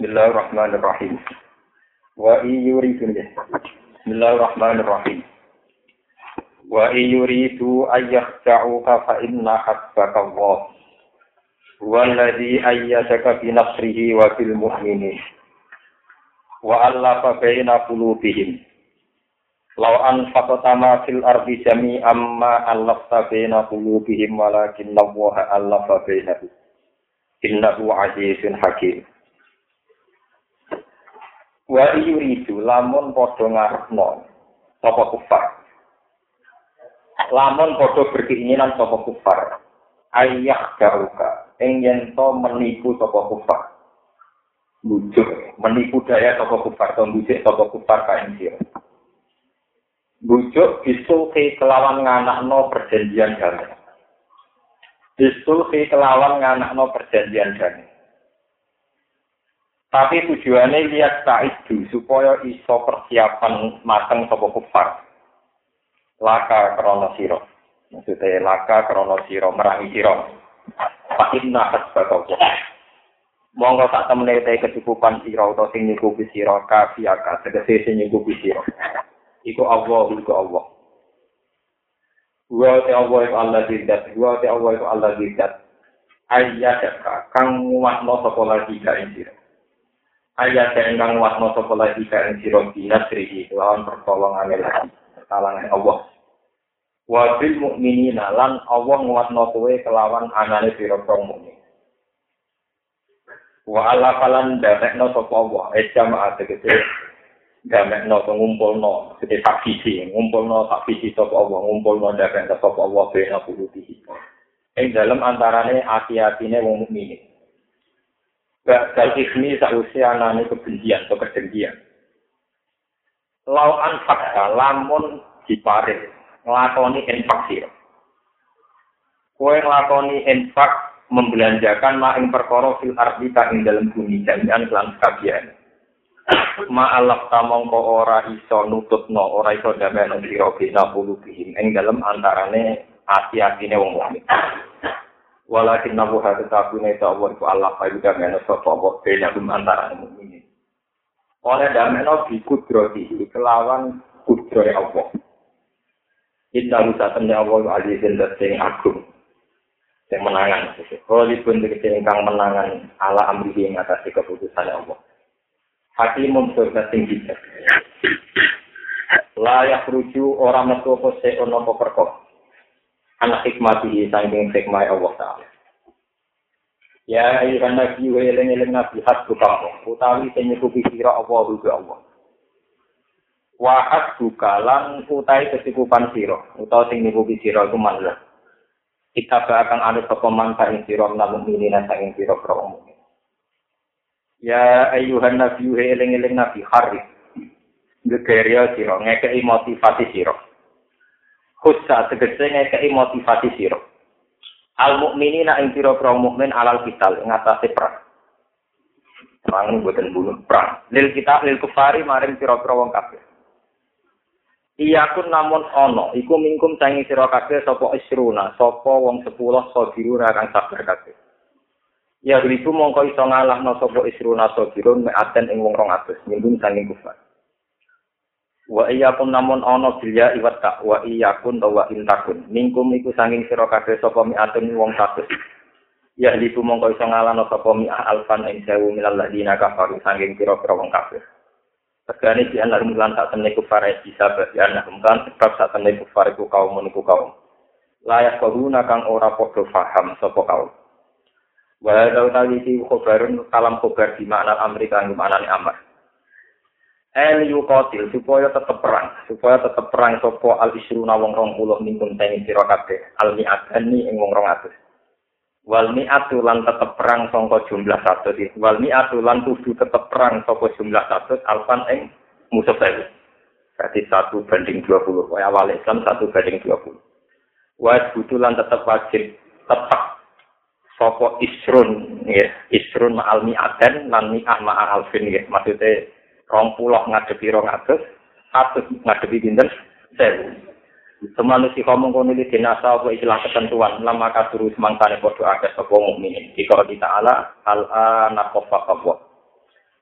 Bismillahirrahmanirrahim. Wa iyuridu Bismillahirrahmanirrahim. Wa iyuridu ayyakhja'uka fa inna hasbaka Allah. Huwa alladhi ayyadaka bi nasrihi wa bil mu'minin. Wa allafa baina qulubihim. Law anfaqta ma fil ardi jami'an ma allafta baina qulubihim walakin Allah allafa bainahum. Innahu azizun hakim. Wa yuridu lamun padha ngarepno sapa kufar. Lamun padha berkeinginan sapa kufar. Ayah garuka ing yen to menipu sapa kufar. Bujuk menipu daya sapa kufar to bujuk sapa kufar kae sira. Bujuk bisulhi kelawan nganakno perjanjian damai. Bisulhi kelawan nganakno perjanjian damai. Tapi tujuannya lihat itu supaya iso persiapan mateng sapa kufar. Laka krono siro. Maksudnya laka krono siro merangi siro. Pakinna hasbaka Monggo tak temene te kecukupan siro atau sing nyukupi siro kafiaka tegese sing nyukupi siro. Iku Allah iku Allah. Wa te Allah iku Allah zidat, wa te Allah iku Allah zidat. Ayyadaka kang muwakno sapa lagi ka siro. Ayat ingkang wasna sapa lagi kang sira dinasrihi lawan pertolongan lagi talangan Allah. Wa bil mukminina lan Allah nguatno kowe kelawan anane sira kaum mukmin. Wa ala falan darekno sapa Allah e jamaah tegese damekno to ngumpulno sete takvisi ngumpulno takvisi sapa Allah ngumpulno darek sapa Allah bena puluhi ing dalam antarane ati-atine wong mukmin Bakal ismi sausia anane kebencian atau kedengkian. Lau anfakta lamun diparit ngelakoni infak siro. Kue ngelakoni infak membelanjakan ma ing perkara fil ardi ing dalam bumi jami'an kelan sekabian. Ma alaf tamongko ora iso nututno, ora iso damai sira bina bulu bihim ing dalam antarane ati-atine wong mukmin. walakin nabu hati tapi nih Allah itu Allah pagi dan menos sopo bok tena gumantara ini. Oleh dan menos di kudro di kelawan kudro ya Allah. Kita bisa tanya Allah wali sing agung yang menangan. Kalau libun dikit yang menangan ala amri yang atas keputusan Allah. Hati memperkenalkan tinggi. Layak rujuk orang metu apa seorang apa perkara. Anak hikmati saking hikmah Allah Ta'ala. Ya ayuhan nabi wa eling eling nabi hasbu kamu utawi sing nyukupi sira Allah rugi Allah. Wa hasbu kalan utawi kecukupan sira utawa sing nyukupi sira iku manlah. Kita akan ada sapa mangsa ing sira namun ini saking sira umum. Ya ayuhan nabi wa eling eling nabi harif. Gegeria sira ngekei motivasi sira. Khusa tegese ngekei motivasi sira al mukminina ing pira-pira mukmin alal kital ing atase perang perang boten bunuh perang lil kita lil kufari maring pira-pira wong kafir Iya kun namun ono, iku mingkum sangi sira kabeh sapa isruna, sapa wong 10 sabiru kang sabar kabeh. Ya ribu mongko iso ngalahno sapa isruna sabirun meaten ing wong 200, mingkum sangi kufar. Wa pun namun ana bilya iwat tak wa pun wa intakun mingkum iku sanging sira kabeh sapa miatun wong satu ya liku mongko iso ngalano sapa mi alfan ing sewu minal ladina kafaru sanging pira-pira wong kafir Tegane di anak mulan tak temne kufar bisa bagi anak kan sebab tak temne kufar iku kaum meniku kaum. Layak kaguna kang ora padha paham sapa kaum. Wa tadi si khobarun kalam khobar di makna Amerika yang maknane amar. El yukotil supaya tetep perang, supaya tetep perang sopo al isruna wong rong puluh mingkun teni sira kabeh al mi'atani ing wong rong atus. Wal mi'atu lan tetep perang sangka jumlah satu. Wal mi'atu lan kudu tetep perang saka jumlah satu alfan ing musuh. Berarti satu banding dua puluh. Awal Islam satu banding dua puluh. Wajib butuh lan tetep wajib tetap sopo isrun, ya. isrun ma'al mi'atan lan mi'ah ma'al alfin, ya. maksudnya rong puluh ngadepi rong atus, atus ngadepi dinten sewu. Semanusia kamu kono di dinasa apa istilah ketentuan lama terus mangkane podo ada sapa mukminin. Jika kita ala al anakofa kabwa.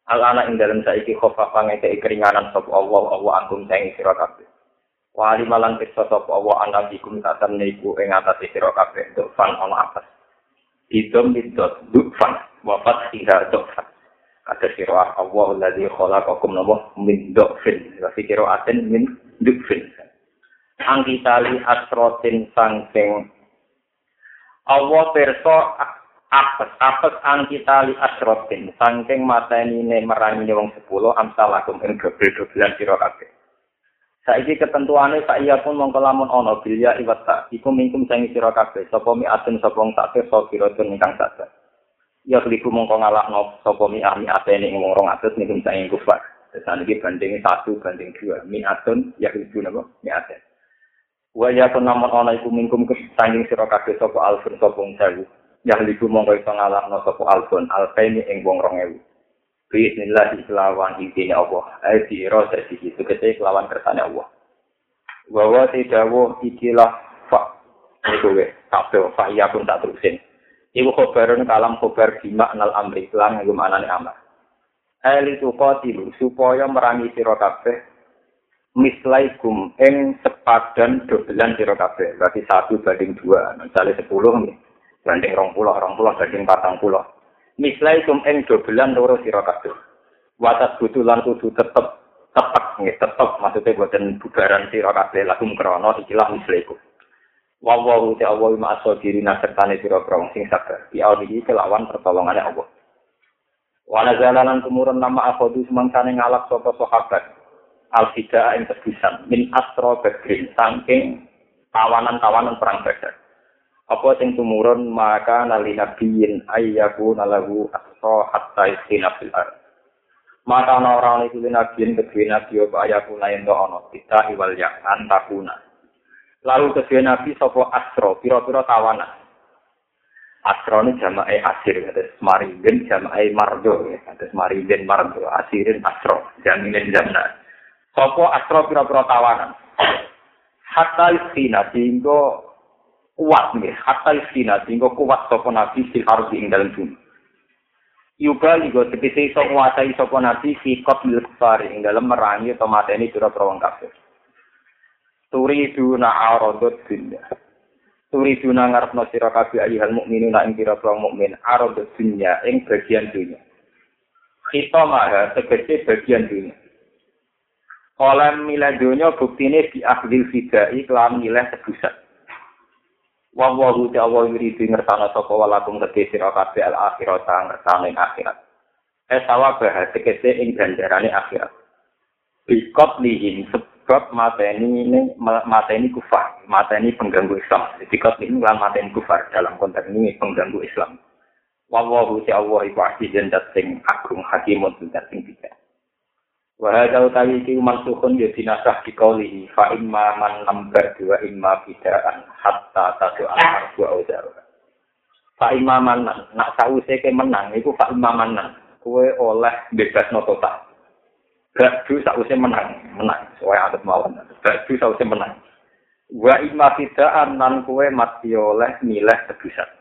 Al ana ing dalem saiki khofa pangeke keringanan sapa Allah Allah angkum sing sira. Wali malan pirsa sapa Allah ana ikum tatam niku ing atas sira kabeh untuk fan ana atas. Idom dukfan wafat sira dukfan. Kata sira Allah alladzi khalaqakum nabo min dukfin. Wa fikiro aten min dukfin. Angkitali asrotin sangking Allah perso apes apes antitali asrotin saking mateni ne merangi wong sepuluh amsalakum ing dobel dobelan sira kabeh saiki ketentuane sak iya pun mongko lamun ana bilya iwata iku mingkum sing sira kabeh sapa mi aten sapa wong tak pirsa kira ingkang sadar ya kliku mongko ngalahno sapa mi ami atene ing wong 200 mingkum sing kufar Saat ini banding satu banding dua, mi atun ya kliku napa mi aten. Wa ya namun ana iku mingkum kesanging sira kabeh sapa alfun sapa wong sewu yang liku mongko iso ngalahno sapa albon alfaini ing wong 2000 Bismillah kelawan intine Allah. Ayo diro dadi itu kete kelawan kersane Allah. Bahwa tidawo ikilah fa iku we kabeh fa iya pun tak terusin. Iku khobarun kalam khobar bima anal amri lan nggo manane amar. Eli tuqatilu supaya merangi sira mislaikum ing sepadan dobelan sira. Berarti satu banding dua. Misalnya sepuluh nih. banding rong pulau, rong pulau banding patang pulau. Misalnya kum eng dobelan loro kabeh. Watas butulan kudu tetep tetep nih tetep maksudnya buatan bubaran kabeh lagu krono ikilah misalnya kum. Wawahu te Allah ma aso diri nasertane siro krong sing sabar. Di ini kelawan pertolongannya Allah. Wana jalanan kemurun nama akhodu semangsane ngalak sopo sahabat. Al-Fida yang tebusan. Min astro badrin. Sangking tawanan-tawanan perang badar. apa sing tumurun maka nali nabiyin ayyaku nalahu aso hatta istina fil ar maka ana ora ana iku nabiyin kedue nabi apa ayyaku lain ana kita iwal ya antakuna lalu kedue nabi sapa asro? Pira-pira tawanan. Asro ini jamae asir kata maringen jamae mardo kata maringen mardo asirin asro jaminin jamna sapa asro pira-pira tawanan? Hatta istina sehingga kuat nih hatta istina sehingga kuat sopo nabi ardi ing dalam bumi Yuga ligo tegese iso nguasai sopo nabi fi kot mil ing dalam merangi mateni pira wong kafir. turiduna aradud dunya turiduna ngarepno sira kabeh ayyuhal mukminuna ing kira pro mukmin aradud dunya ing bagian dunya kita mah tegese bagian dunya Kolam milah dunia bukti ini di ahli fidai kelam milah tebusan. Wah wah hujah wah ngertana toko walakum kedhe sira kabeh al akhirat sang ngertanin akhirat. Esawa bahasa kese ing ganjarani akhirat. Bikot lihim mateni ini mateni kufar mateni pengganggu Islam bikot ini lan mateni kufar dalam konteks ini pengganggu Islam wa wa hu ta wa iku aziz sing agung hakimun dan sing bijak Wa hadza utawi iki mansukhun ya dinasah di qawli fa man namba dua imma bidaan hatta tatu al wa audar. Fa man nak sause ke menang iku fa man kowe oleh bebas no total. Gak du sause menang, menang. Soale adat mawon. Gak du sause menang. Wa imma bidaan nan kowe mati oleh milih tebusan.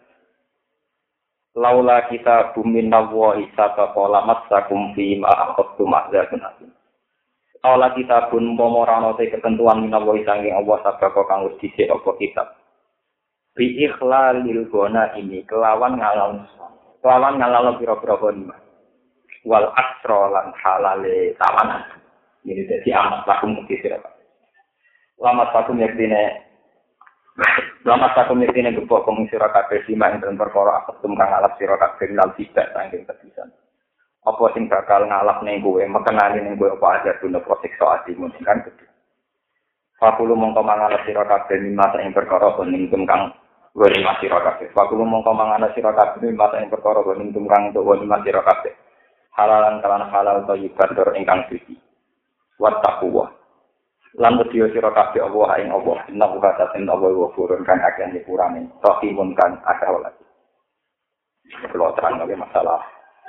laula kita bumi nawa isata pola masakum fi ma akhadtu ma'zatun asim. Laula kita pun momorano te ketentuan minawa isanging Allah sabako kang wis dhisik apa kitab. Bi ikhlalil gona ini kelawan ngalal kelawan ngalal pira-pira gona. Wal asra lan halale tawanan. Ini jadi amat lakum mesti sira. Lama satu yektine Lama satu yang gebok kong sira kabeh lima ing dalam perkara aketum kang alap sira kabeh lal tidak saking kebisan. Apa sing bakal ngalap ning kowe, mekenani ning kowe apa aja guna prosiksa atimu kan gede. Fakulu mongko mangan sira kabeh lima ing perkara kuning kang wani sira kabeh. Fakulu mongko mangan sira kabeh lima ing perkara kuning kang untuk wani sira kabeh. Halalan kalan halal thayyiban ingkang suci. Wattaqwa. lan wedi sira kabeh Allah ing Allah inna wa ta'ala Allah wa furun kan akeh nyepurane rahimun kan akeh wala kalau terang lagi masalah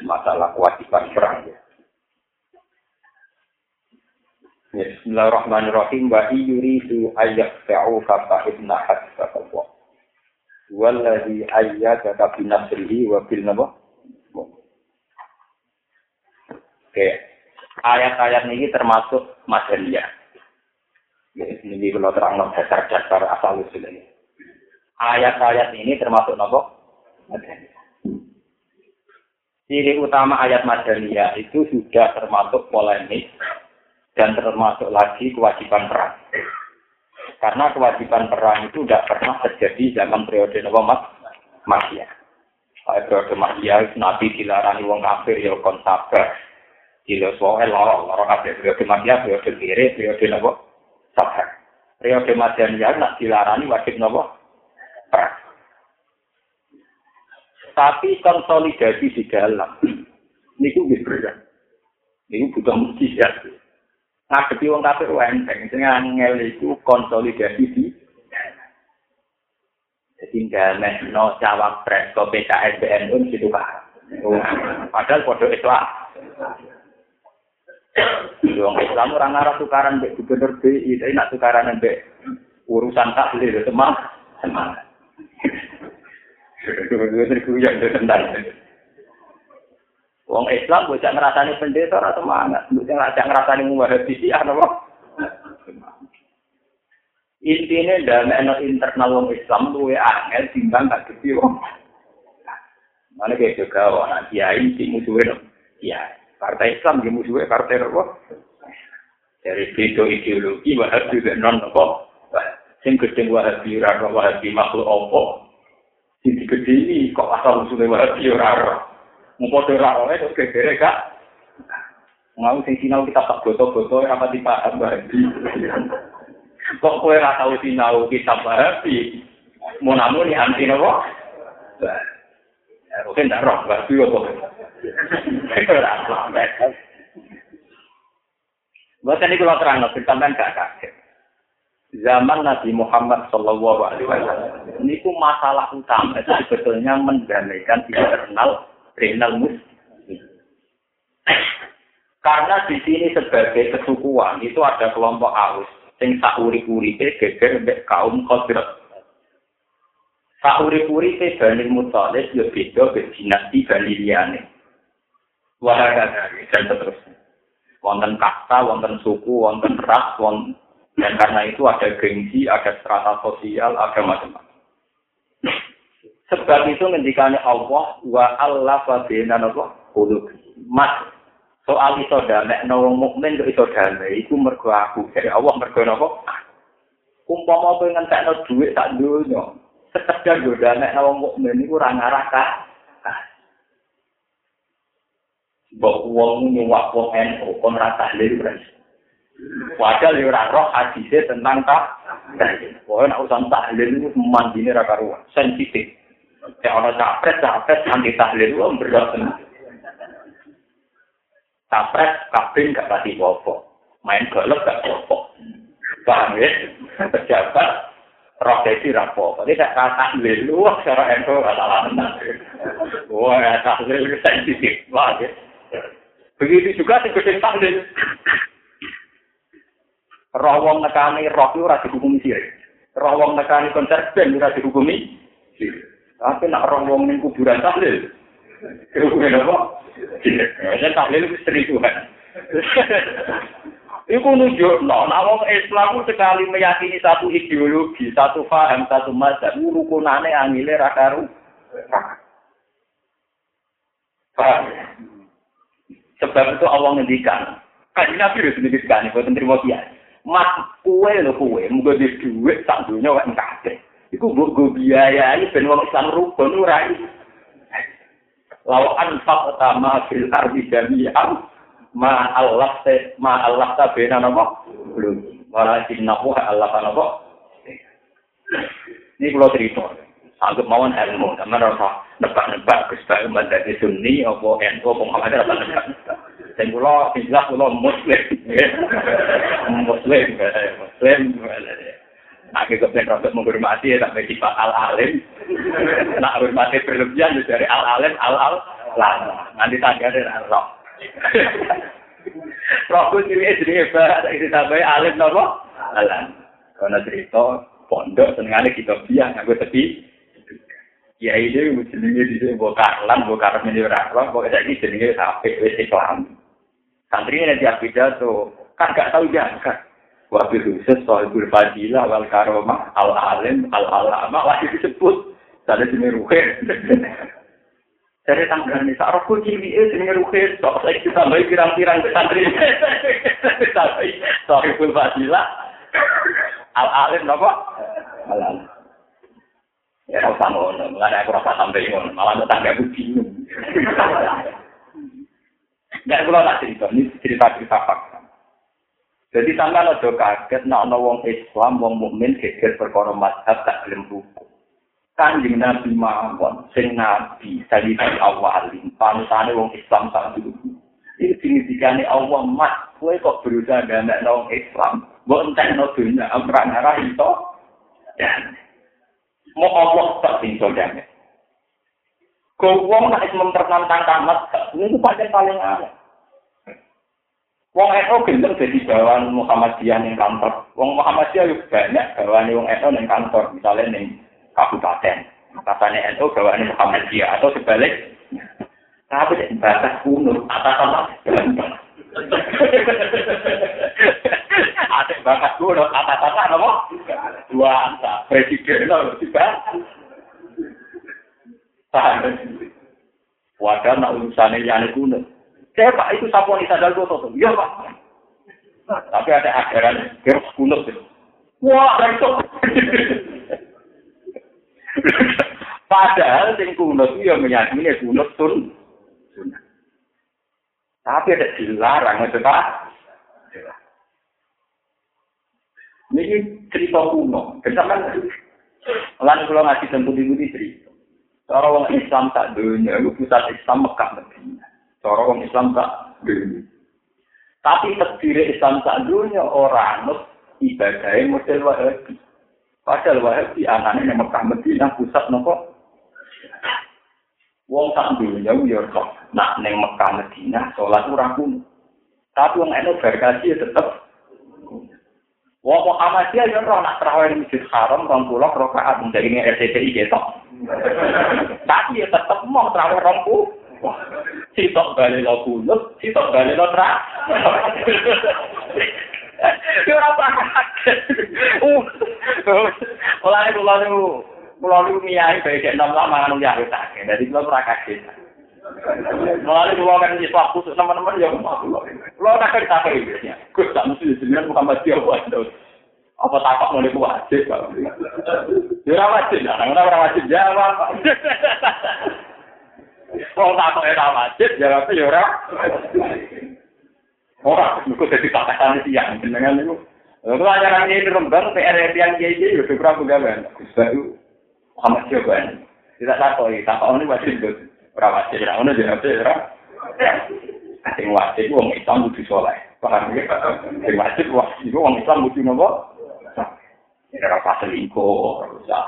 masalah kewajiban perang ya. Bismillahirrahmanirrahim wa yuridu ayyaqta'u fa inna hasbaka Allah walladhi ayyadaka bi nasrihi wa bil nabah Ayat-ayat ini termasuk madaniyah. Ini kalau terang dasar-dasar asal usul ini. Ayat-ayat ini termasuk nopo. Ciri utama ayat madaniyah itu sudah termasuk polemik dan termasuk lagi kewajiban perang. Karena kewajiban perang itu tidak pernah terjadi zaman periode Nabi Makia. Pada periode Makia, Nabi dilarang wong kafir ya kon. Gila soal lorong, lorong kabeh periode Makia, periode kiri, periode Nabi sabar. Periode Madaniyah nak dilarani wajib perang. Tapi konsolidasi di dalam ini lebih berat. Ini butuh mujizat. Ngadepi wong kafir enteng, sing angel itu konsolidasi di jadi nggak no cawapres ke PKS BNU gitu kan. Padahal podo Islam. Wong Islam orang arah tukaran mbek gubernur BI, tapi nak tukaran mbek urusan tahlil semang semangat. Wong Islam bocah ngerasani pendeta ora semangat, bocah ngajak ngerasani muwahabi ana apa? Intinya dalam internal wong Islam luwe angel timbang gede wong. Mana kayak juga orang kiai si musuhnya. Ya, partai Islam di musuhnya partai apa? Dari beda ideologi wahabi juga non apa? Sing gede wahabi rara wahabi makhluk apa? Sing gede ini kok asal usulnya wahabi rara? Mau podo rara itu gegere kak? Mau sing sinau kita tak boto-boto apa dipaham wahabi? Kok ora tau sinau kitab wahabi? Mau namun anti nopo? Mungkin tidak roh, nggak sih kok. Bukan ini kalau terang, sampai gak kaget. Zaman Nabi Muhammad Shallallahu Alaihi Wasallam ini ku masalah utama itu sebetulnya mendamaikan internal internal muslim. Karena di sini sebagai kesukuan itu ada kelompok aus sing sak urip-uripe geger kaum Khazraj. Sauri-uripe Bani Muthalib ya beda be dinasti Bani liyane. Dan seterusnya. Wonten kasta, wonten suku, wonten ras, wonten dan karena itu ada gengsi, ada strata sosial, ada macam-macam. Sebab itu ngendikanya Allah wa Allah wa bina napa Mas soal iso damai nawang mukmin kok iso damai iku mergo aku. Jadi Allah mergo napa? Umpama kowe ngentekno dhuwit tak dunya, sekedar goda nek wong mukmin iku ora ngarah ka Mbok wong nyuwak wong NU kon ra tahlil beres. Padahal yo ora roh hadise tentang tak. Pokoke nek urusan tahlil iku mandine ra karuan, sensitif. Ya ana capres capres anti tahlil wong berat. Capres kabin gak pati popo. Main golok gak popo. Paham ya? Pejabat roh desi rapo. Tapi tak kata lelu, cara ento kata lama. Wah, kata lelu sensitif. Ya. Begitu juga si kucing tahlil. Roh wong nekani roh itu rasa dihukumi sirik. Roh wong nekani konser band rasa dihukumi. Tapi nak roh wong ning kuburan tahlil. Dihukumi apa? Sirik. Ya, itu seri Tuhan. Iku nunjuk, no, wong Islam sekali meyakini satu ideologi, satu paham, satu mazhab, rukunane angile rakaru. Sebab itu Allah ngendikan. Kan Nabi harus ngendikan, buat terima dia. Mas kue lo kue, muga di duit tak dunia wak kabeh. Iku gue gue biayai ben wong Islam rukun urai. Lawan fak utama fil ardi jami'an ma Allah te ma Allah ta bena napa belum. Walakin nahu Allah ta napa ini kalau cerita. Anggap mawon ilmu teman rasa nebak-nebak Gus Bayu menjadi sunni apa NU apa Muhammad rasa nebak dan kula jelas kula muslim muslim muslim Aku kepen rasa menghormati ya sampai sifat al alim. Nak hormati berlebihan dari al alim al al lama. Nanti tanya dari roh. Rohku sini jadi hebat, ini sampai alim nopo alam. Karena cerita pondok senengane kita biang, aku tepi. Ya ini jenenge di sini buat karlan, buat karmen di rakyat, buat ini jenenge sampai wes Islam. Santri ini dia pidato, kan gak tahu jangan. Wabil khusus sohibul fadilah wal karomah al alim al alama lagi disebut. Tadi sini ruhe. Dari tanggal ini, saat aku cili itu sini ruhe. Sok saya ditambahi pirang-pirang santri. Sohibul fadilah al alim apa? Al alim. Ya, kalau sama ngono, nggak aku rasa sampai ngono, malah tetangga aku bingung. Nggak kalau tak cerita, ini cerita-cerita fakta. Jadi sampai lo kaget, nak wong Islam, wong mukmin geger perkara mazhab tak gelem. Kanjeng Nabi mawon, sing Nabi, tadi dari awal, panutane wong Islam tak dulu. Ini signifikannya Allah, mas, kue kok berusaha gamek wong Islam, mbok entek no dunia, amrang arah itu, ya. Mau Allah tak tinggal gamek. Kau wong nak mempertentangkan mazhab, ini paling paling aneh. Wong NU gendeng jadi bawahan Muhammadiyah yang kantor. Wong Muhammadiyah juga banyak bawahan Wong NU yang kantor, misalnya ning kabupaten. Katanya NU bawahan Muhammadiyah atau sebalik. Tapi batas kuno atas sama Ada batas kuno atas atas apa? Dua angka presiden loh tiba. Wadah nak urusannya yang kuno. Saya Pak itu saponi sadar foto. Iya Pak. Tapi ada ajaran kira kunut. Wah, itu. Padahal sing kunut itu yang meyakini kunut tun. Tapi ada dilarang itu Pak. Ini cerita kuno. Kesamaan Lan kula ngaji tentu di cerita. Orang Islam tak dunia, itu pusat Islam Mekah. Cara orang Islam tak dunia. Tapi terdiri Islam tak dunia orang nut ibadahnya model wahabi. Padahal wahabi anaknya yang Mekah Medina pusat nopo. Wong tak dunia ya kok nak neng Mekah Medina sholat ora kuno. Tapi wong eno berkasi tetep Wong Muhammadiyah ya roh nak terawih masjid haram rong puluh rokaat menjadi ini RCTI gitu. Tapi ya tetep mau terawih rong puluh. sitok bali lo kunut, sitok bali lo tra. Yo ora kaget. Ola iku lha niku kula niku miyai bae kek nom lama anu ya tak. Dadi kula ora kaget. Mulai kula kan wis waktu teman-teman ya kula. Kula tak kerja apa iki? Gus tak mesti jenengan Muhammad dia buat apa takok mau niku wajib kalau ya ora wajib nah ora wajib jawab Wong tak kok ora wajib jawab ya ora. Ora, iku dadi tatakan siang jenengan niku. Lalu ajaran ini rembang PR yang kiai itu berapa gawe? Baru Muhammad Jokowi. Tidak tak kok, tak kok ini wajib tuh. Ora wajib, ora ono jawab ora. Sing wajib wong Islam kudu saleh. Paham ya? Sing wajib wajib wong Islam kudu nopo? Ya ora pas selingkuh, ora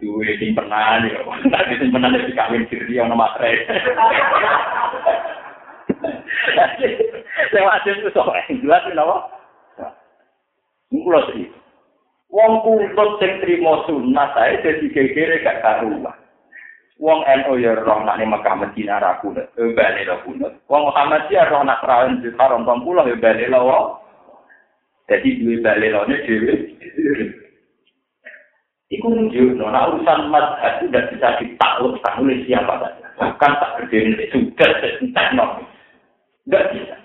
duwe simpenan ya. Tapi simpenan itu kawin diri ono matre. Lewat itu sok jelas napa? Kulo sih. Wong kuntut sing trimo sunah sae dadi gegere gak karuan. Wong NU ya roh nak ning Mekah Madinah ra kunut, bali lo kunut. Wong Muhammad ya roh nak rawon di Haram 20 ya bali lo. Jadi duwe bali ne dhewe. Iku nunjuk, nah urusan mazhab tidak bisa ditaklukkan oleh siapa saja. Bahkan tak berdiri sudah tekno. Tidak bisa.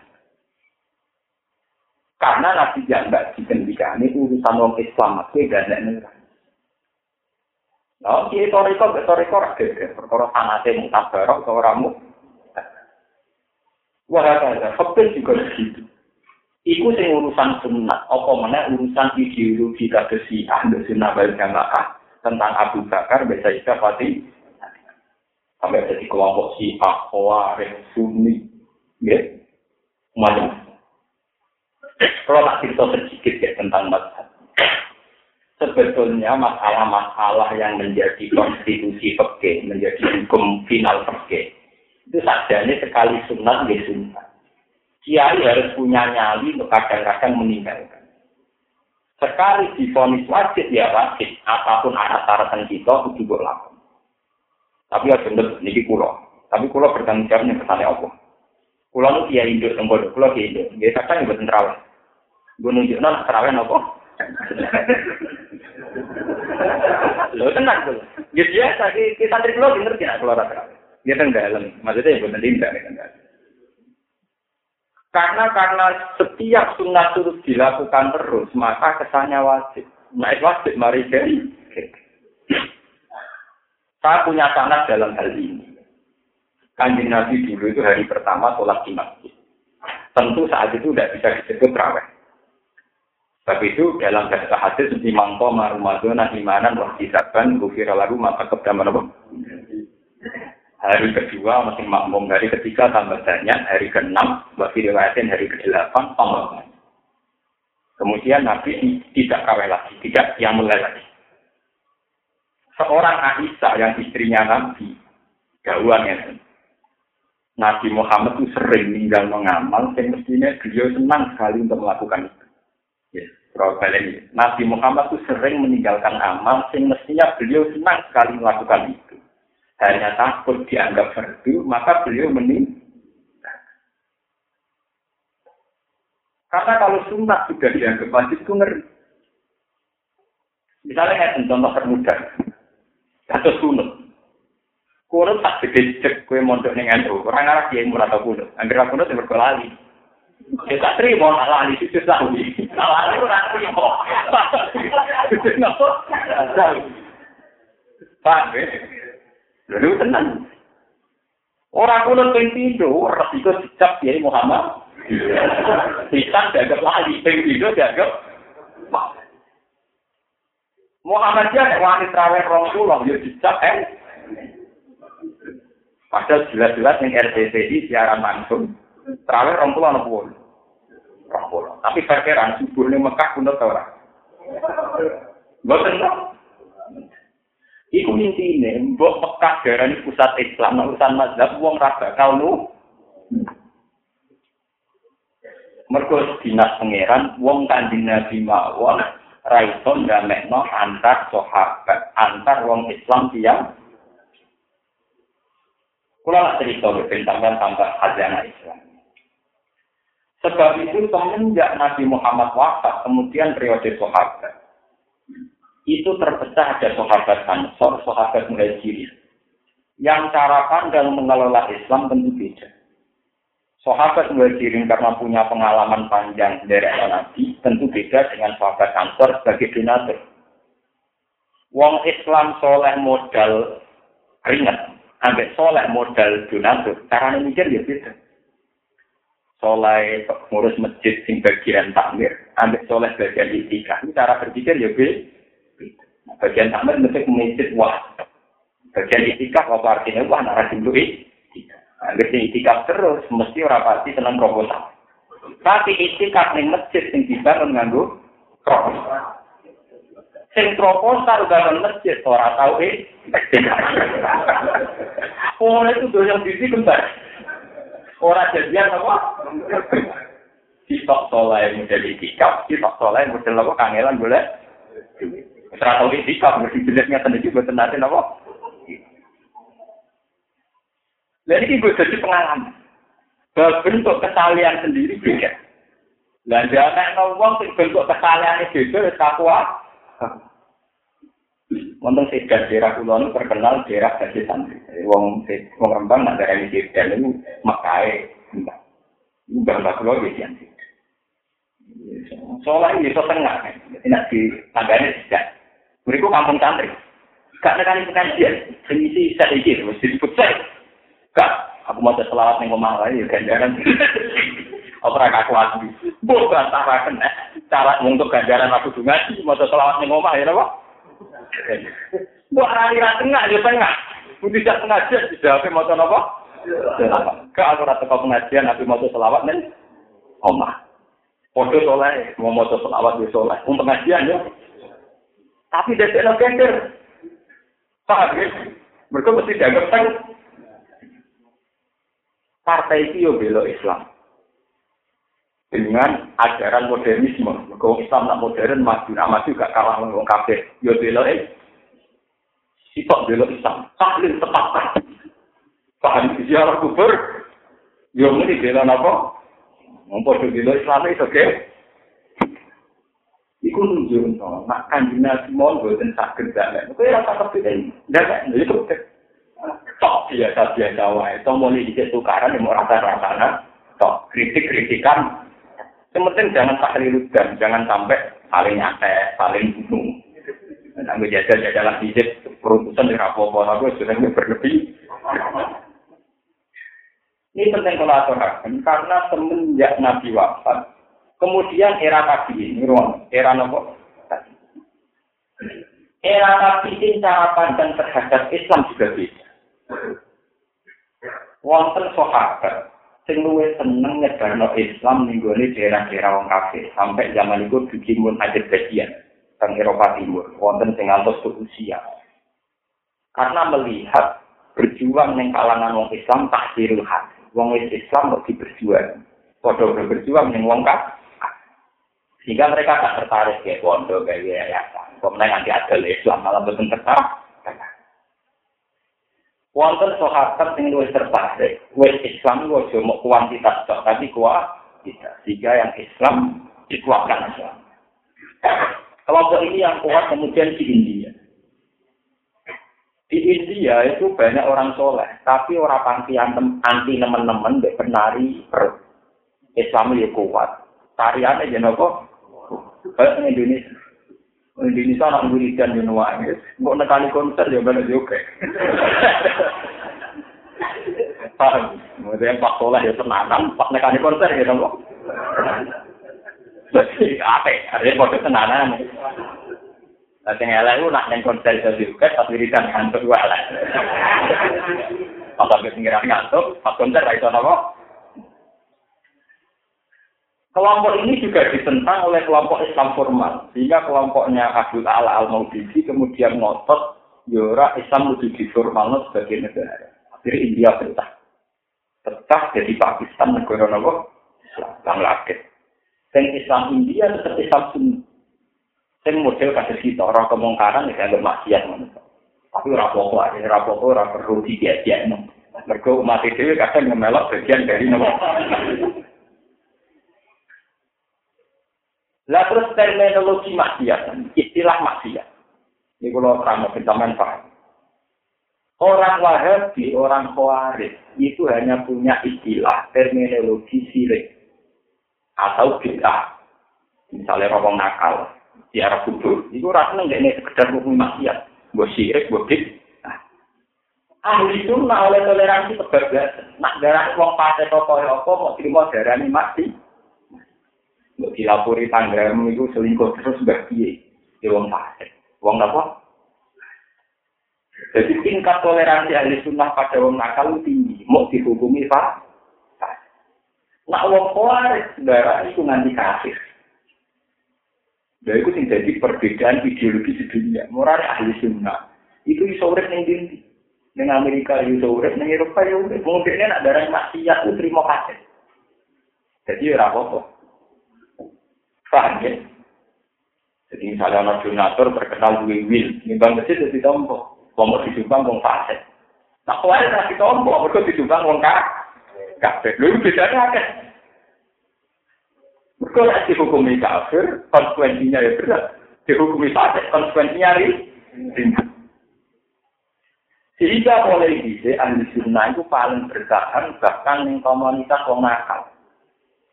Karena nabi yang tidak dihentikan ini urusan orang Islam masih gak ada neraka. Nah, kiai toriko, toriko rakyat, perkara sanate mutabarok, seorangmu. Wah, ada, fakir juga begitu. Iku sing urusan sunat, apa mana urusan ideologi kata si sunnah wal jamaah tentang Abu Bakar, bisa kita pati sampai jadi kelompok si Ahwarek Sunni, ya, macam. Kalau tak cerita sedikit ya tentang mazhab. Sebetulnya masalah-masalah yang menjadi konstitusi peke, menjadi hukum final peke, itu sajanya sekali sunat, ya sunat. Kiai harus punya nyali untuk kadang-kadang meninggalkan. Sekali difonis wajib ya wajib, apa pun atas syaratan kita itu juga lakukan. Tapi ya bener, ini kulo. Tapi kulo bertanggung jawabnya kesannya Allah. Kulo nu kiai induk tembok, kulo kiai induk. Nggih kadang mboten terawih. Gue nunjukno nak terawih napa? Lho tenang tuh. Ya biasa ki santri kulo ngerti nak kulo terawih. Dia kan dalam, maksudnya ya benar tidak kan Karena karena setiap sunnah terus dilakukan terus, maka kesannya wajib. Nah, wajib mari jadi. Saya punya sanat dalam hal ini. Kanjeng Nabi dulu itu hari pertama sholat di masjid. Tentu saat itu tidak bisa disebut raweh. Tapi itu dalam bahasa hadis di mangko marumadona imanan wah kisaban gufira lagu maka kedaman Hari kedua masih makmum, hari ketiga tambah banyak, hari keenam bagi riwayatin hari ke delapan tambah. Kemudian Nabi tidak kawin lagi, tidak yang mulai lagi. Seorang Aisyah yang istrinya Nabi, jauhan ya. Nabi Muhammad itu sering meninggal mengamal, dan mestinya beliau senang sekali untuk melakukan itu. Ya, yes, Nabi Muhammad itu sering meninggalkan amal, yang mestinya beliau senang sekali melakukan itu hanya takut dianggap fardu, maka beliau meninggal. Karena kalau sunnah sudah dianggap wajib itu ngeri. Misalnya contoh termudah, atau kunut. Kunut tak gede cek kue mondok dengan itu. Orang arah dia murah atau kunut. Angger kunut yang berkelali. Ya tak terima nak lali itu lali. Lali orang terima. Itu kenapa? Paham ya? Lalu tenang. Orang kuno ping pindho, resiko dicap ya Muhammad. Bisa dianggap lali, ping pindho dianggap Muhammad dia nek wani traweh rong pulau, ya dicap eh. Padahal jelas-jelas yang RTTI siaran langsung. Traweh rong pulau pun. Rong pulau. Tapi perkiraan subuh ning Mekah kuno ta ora? Mboten Iku intine mbok Mekah darani pusat Islam, urusan mazhab wong ra bakal nu. Mergo dinas pangeran wong kanjeng Nabi mawon ra iso ndamekno antar sahabat, antar wong Islam tiang. Kula nak cerita sampean tambah hajana Islam. Sebab itu semenjak Nabi Muhammad wafat, kemudian periode sahabat, itu terpecah ada sahabat Ansor, sahabat Muhajirin. Yang cara pandang mengelola Islam tentu beda. Sahabat Muhajirin karena punya pengalaman panjang dari Nabi, tentu beda dengan sahabat Ansor sebagai donatur. Wong Islam soleh modal ringan, ambek soleh modal donatur, caranya mikir ya beda. Soleh ngurus masjid sing bagian takmir, ambek soleh bagian itikaf, cara berpikir ya beda. Bagian tamer mesti mengisip wah. Bagian itikaf apa artinya wah narasi dulu Agar itikaf terus mesti orang pasti senang proposal. Tapi itikaf ning masjid sing dibangun nganggo proposal. Sing proposal bangun masjid ora tau eh. Oh itu yang bisi kembar. Orang jadian apa? Sitok soleh model itikaf, sitok soleh model apa kangelan boleh. Ora tau sikap mesti jelasnya tenan iki mboten nate napa. Lha iki gue dadi pengalaman. Bentuk kesalian sendiri beda. Lah jangan wong sing bentuk kesalian beda wis takwa. Wonten sedan daerah kulon terkenal daerah dadi santri. Wong wong Rembang nak daerah iki sedan itu makae. Mbah mbah kulo iki santri. Soalnya ini so tengah, tidak di tangganya tidak. Mereka kampung santri. Gak nekani pengajian. Sengisi iki mesti disebut saya. Gak, aku mau selawat omah wae ya ganjaran. Ora aku lagi. Mbok bantaraken eh. Cara untuk ganjaran aku ngaji mau selawat ning omah ya napa? Mbok rani ra tengah ya tengah. Budi sak pengajian tidak apa mau napa? Gak aku teko pengajian tapi mau selawat ning omah. Foto soleh, mau mau selawat di soleh. Untuk pengajian ya. Tapi dari dalam gender. Paham ya? Mereka mesti dianggap partai itu belok Islam. dengan ajaran modernisme. Kalau Islam tak modern, maju nak maju gak kalah dengan kafir. Yo dulu eh, kita dulu Islam, paling tepat kan? Paham ziarah kubur, yo ini dulu apa? Mampu dulu Islam itu oke? Iku nunjuk no, nak kandina semua gue dan tak kerja lah. Kau rasa tak kerja ini, dah tak? Jadi tu, tak biasa biasa wae. Tahu mau ni dikit tukaran, mau rata-rata nak? Tok kritik kritikan, Yang penting jangan tahliludan, jangan sampai saling nyantai, saling bunuh. Nah, gue jajal jajalan dicek perutusan di rapopo, aku sudah berlebih. Ini penting kalau karena semenjak Nabi wafat, kemudian era tadi ini, era nopo Era Nabi ini cara pandang terhadap Islam juga beda. Wonten sahabat sing luwih seneng nyebarno Islam ning daerah-daerah wong kafir sampai zaman itu dikimun aja bagian teng Eropa Timur wonten sing ngantos usia. Karena melihat berjuang ning kalangan wong Islam tak hati wong Islam kok diberjuang. Padha berjuang ning wong. Sehingga mereka tak tertarik kayak pondok kayak yayasan. Kok nanti ada Islam malah betul tertarik. Wonten sahabat sing luwih tertarik, wis Islam kok cuma kuantitas tok, tapi kualitas. Sehingga yang Islam dikuatkan Islam. Kelompok ini yang kuat kemudian di India. Di India itu banyak orang soleh, tapi orang anti anti teman-teman dek penari per Islam itu kuat. Tariannya jadi apa? Kayak Indonesia. Indonesia nak wiridan yo nuwak. Mbok nekani konser yo ben yo oke. Paham. Mulai pak sekolah yo tenanan, pak nekani konser ya nopo. Ate, arep mbok tenanan. Lah sing elek ku nak nang konser yo oke, pas wiridan kantor wae lah. Apa ge ngantuk, pas konser ra iso nopo. Kelompok ini juga ditentang oleh kelompok Islam formal, sehingga kelompoknya Abdul Ala Al Maududi kemudian ngotot Yora ya Islam lebih diformal sebagai negara. Akhirnya India pecah, pecah jadi Pakistan negara nopo Islam Bangladesh. Dan Islam India tetap Islam Sunni. Sing model kados kita ora kemungkaran ya anggap maksiat ngono. Tapi ora apa-apa, ora apa-apa ora perlu diajak. Mergo umat dhewe kadang ngemelok bagian dari nopo. Lah terus terminologi maksiat, istilah maksiat. Ini kalau terang bersamaan paham. Orang Wahabi, orang Khawarij itu hanya punya istilah terminologi sirik atau bid'ah. Misalnya orang nakal, di arah kubur, itu rasanya nggak ini sekedar hukum maksiat, buat syirik, buat bid. Nah, ahli sunnah oleh toleransi kebablasan. Nak darah uang pasai toko apa mau terima darah ini mati. Mau dilapori tanggamu itu selingkuh terus bahagia. Di uang pasai. Uang apa? Jadi tingkat toleransi ahli sunnah pada uang nakal tinggi. Mau dihukumi pak. Nak uang kuaris darah itu nanti kafir. Nah, itu yang jadi perbedaan ideologi di dunia. Moral ahli sunnah. Itu iso urip ning dindi. Ning Amerika iso urip, ning Eropa ya urip. Mungkin nak darah maksiat itu terima kasih. Jadi apa-apa. Paham ya? Jadi misalnya ada donatur terkenal duwe wil, nimbang masjid jadi tompo. Wong disumbang wong fase. Nah, kau ada nasi tompo, mereka disumbang wong kak. Kabeh. Lha bedane akeh. Mereka lah dihukumi kafir, konsekuensinya ya berat. Dihukumi fasik, konsekuensinya ringan. Sehingga mulai bisa ahli sunnah itu paling bertahan bahkan di komunitas wong nakal.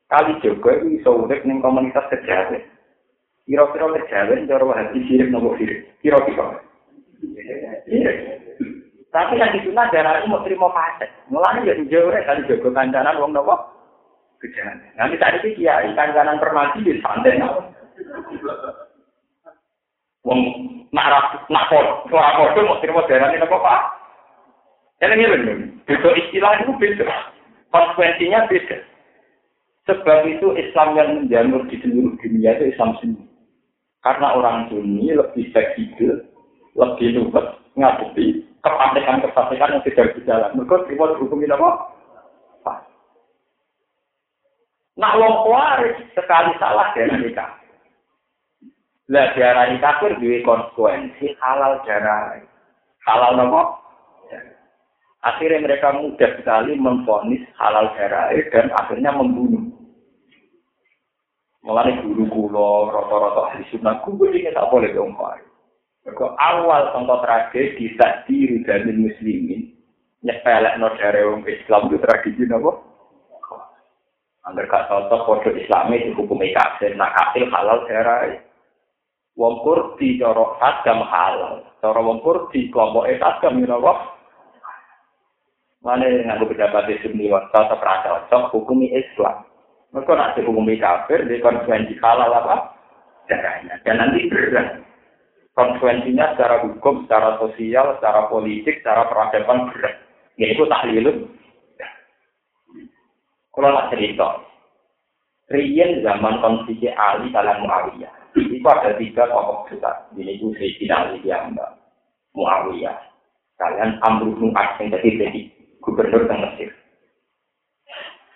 Kali juga itu bisa urip di komunitas kejawen. Kira-kira kejawen cara hati sirik nopo sirik. Kira-kira. Tapi yang di sunnah darah itu mau terima fasik. Mulanya jadi jauh kali jago kancanan wong nopo. Kejadian. Nanti tadi sih kiai kanan permati di santai Wong nak nak pol, suara pol mau terima darah ini apa pak? Jadi ini loh, beda istilah itu beda, konsekuensinya beda. Sebab itu Islam yang menjamur di seluruh dunia itu Islam Sunni. Karena orang Sunni lebih fleksibel, lebih luwes, ngadepi kepanikan-kepanikan yang tidak berjalan. Mereka terima dihukumin apa? Nak wong kuaris sekali salah dari nikah. Lah darah kafir duwe konsekuensi halal darah. Halal nopo? Akhirnya mereka mudah sekali memfonis halal darah dan akhirnya membunuh. Mulai guru kulo, roto-roto ahli sunnah, gue ini tak boleh diomong. awal contoh tragedi tadi dari muslimin nyepelek no dari orang Islam itu tragedi apa? Angger gak cocok kode Islami dihukum kafir, nak kafir halal darah. Wong Kurdi cara agam halal, cara wong Kurdi kelompok agam you know what? Mana yang aku pendapat di sini cocok rasa cocok hukumi Islam. Mereka nak dihukumi kafir, di konsekuensi halal apa? Darahnya. Dan nanti berat. Konsekuensinya secara hukum, secara sosial, secara politik, secara peradaban berat. Yaitu tahlilun kalau nak cerita, Rian zaman konflik Ali kalian Muawiyah. Itu ada tiga tokoh besar. Ini itu Sayyidina Ali yang Muawiyah. Kalian Amr bin As yang jadi jadi gubernur di Mesir.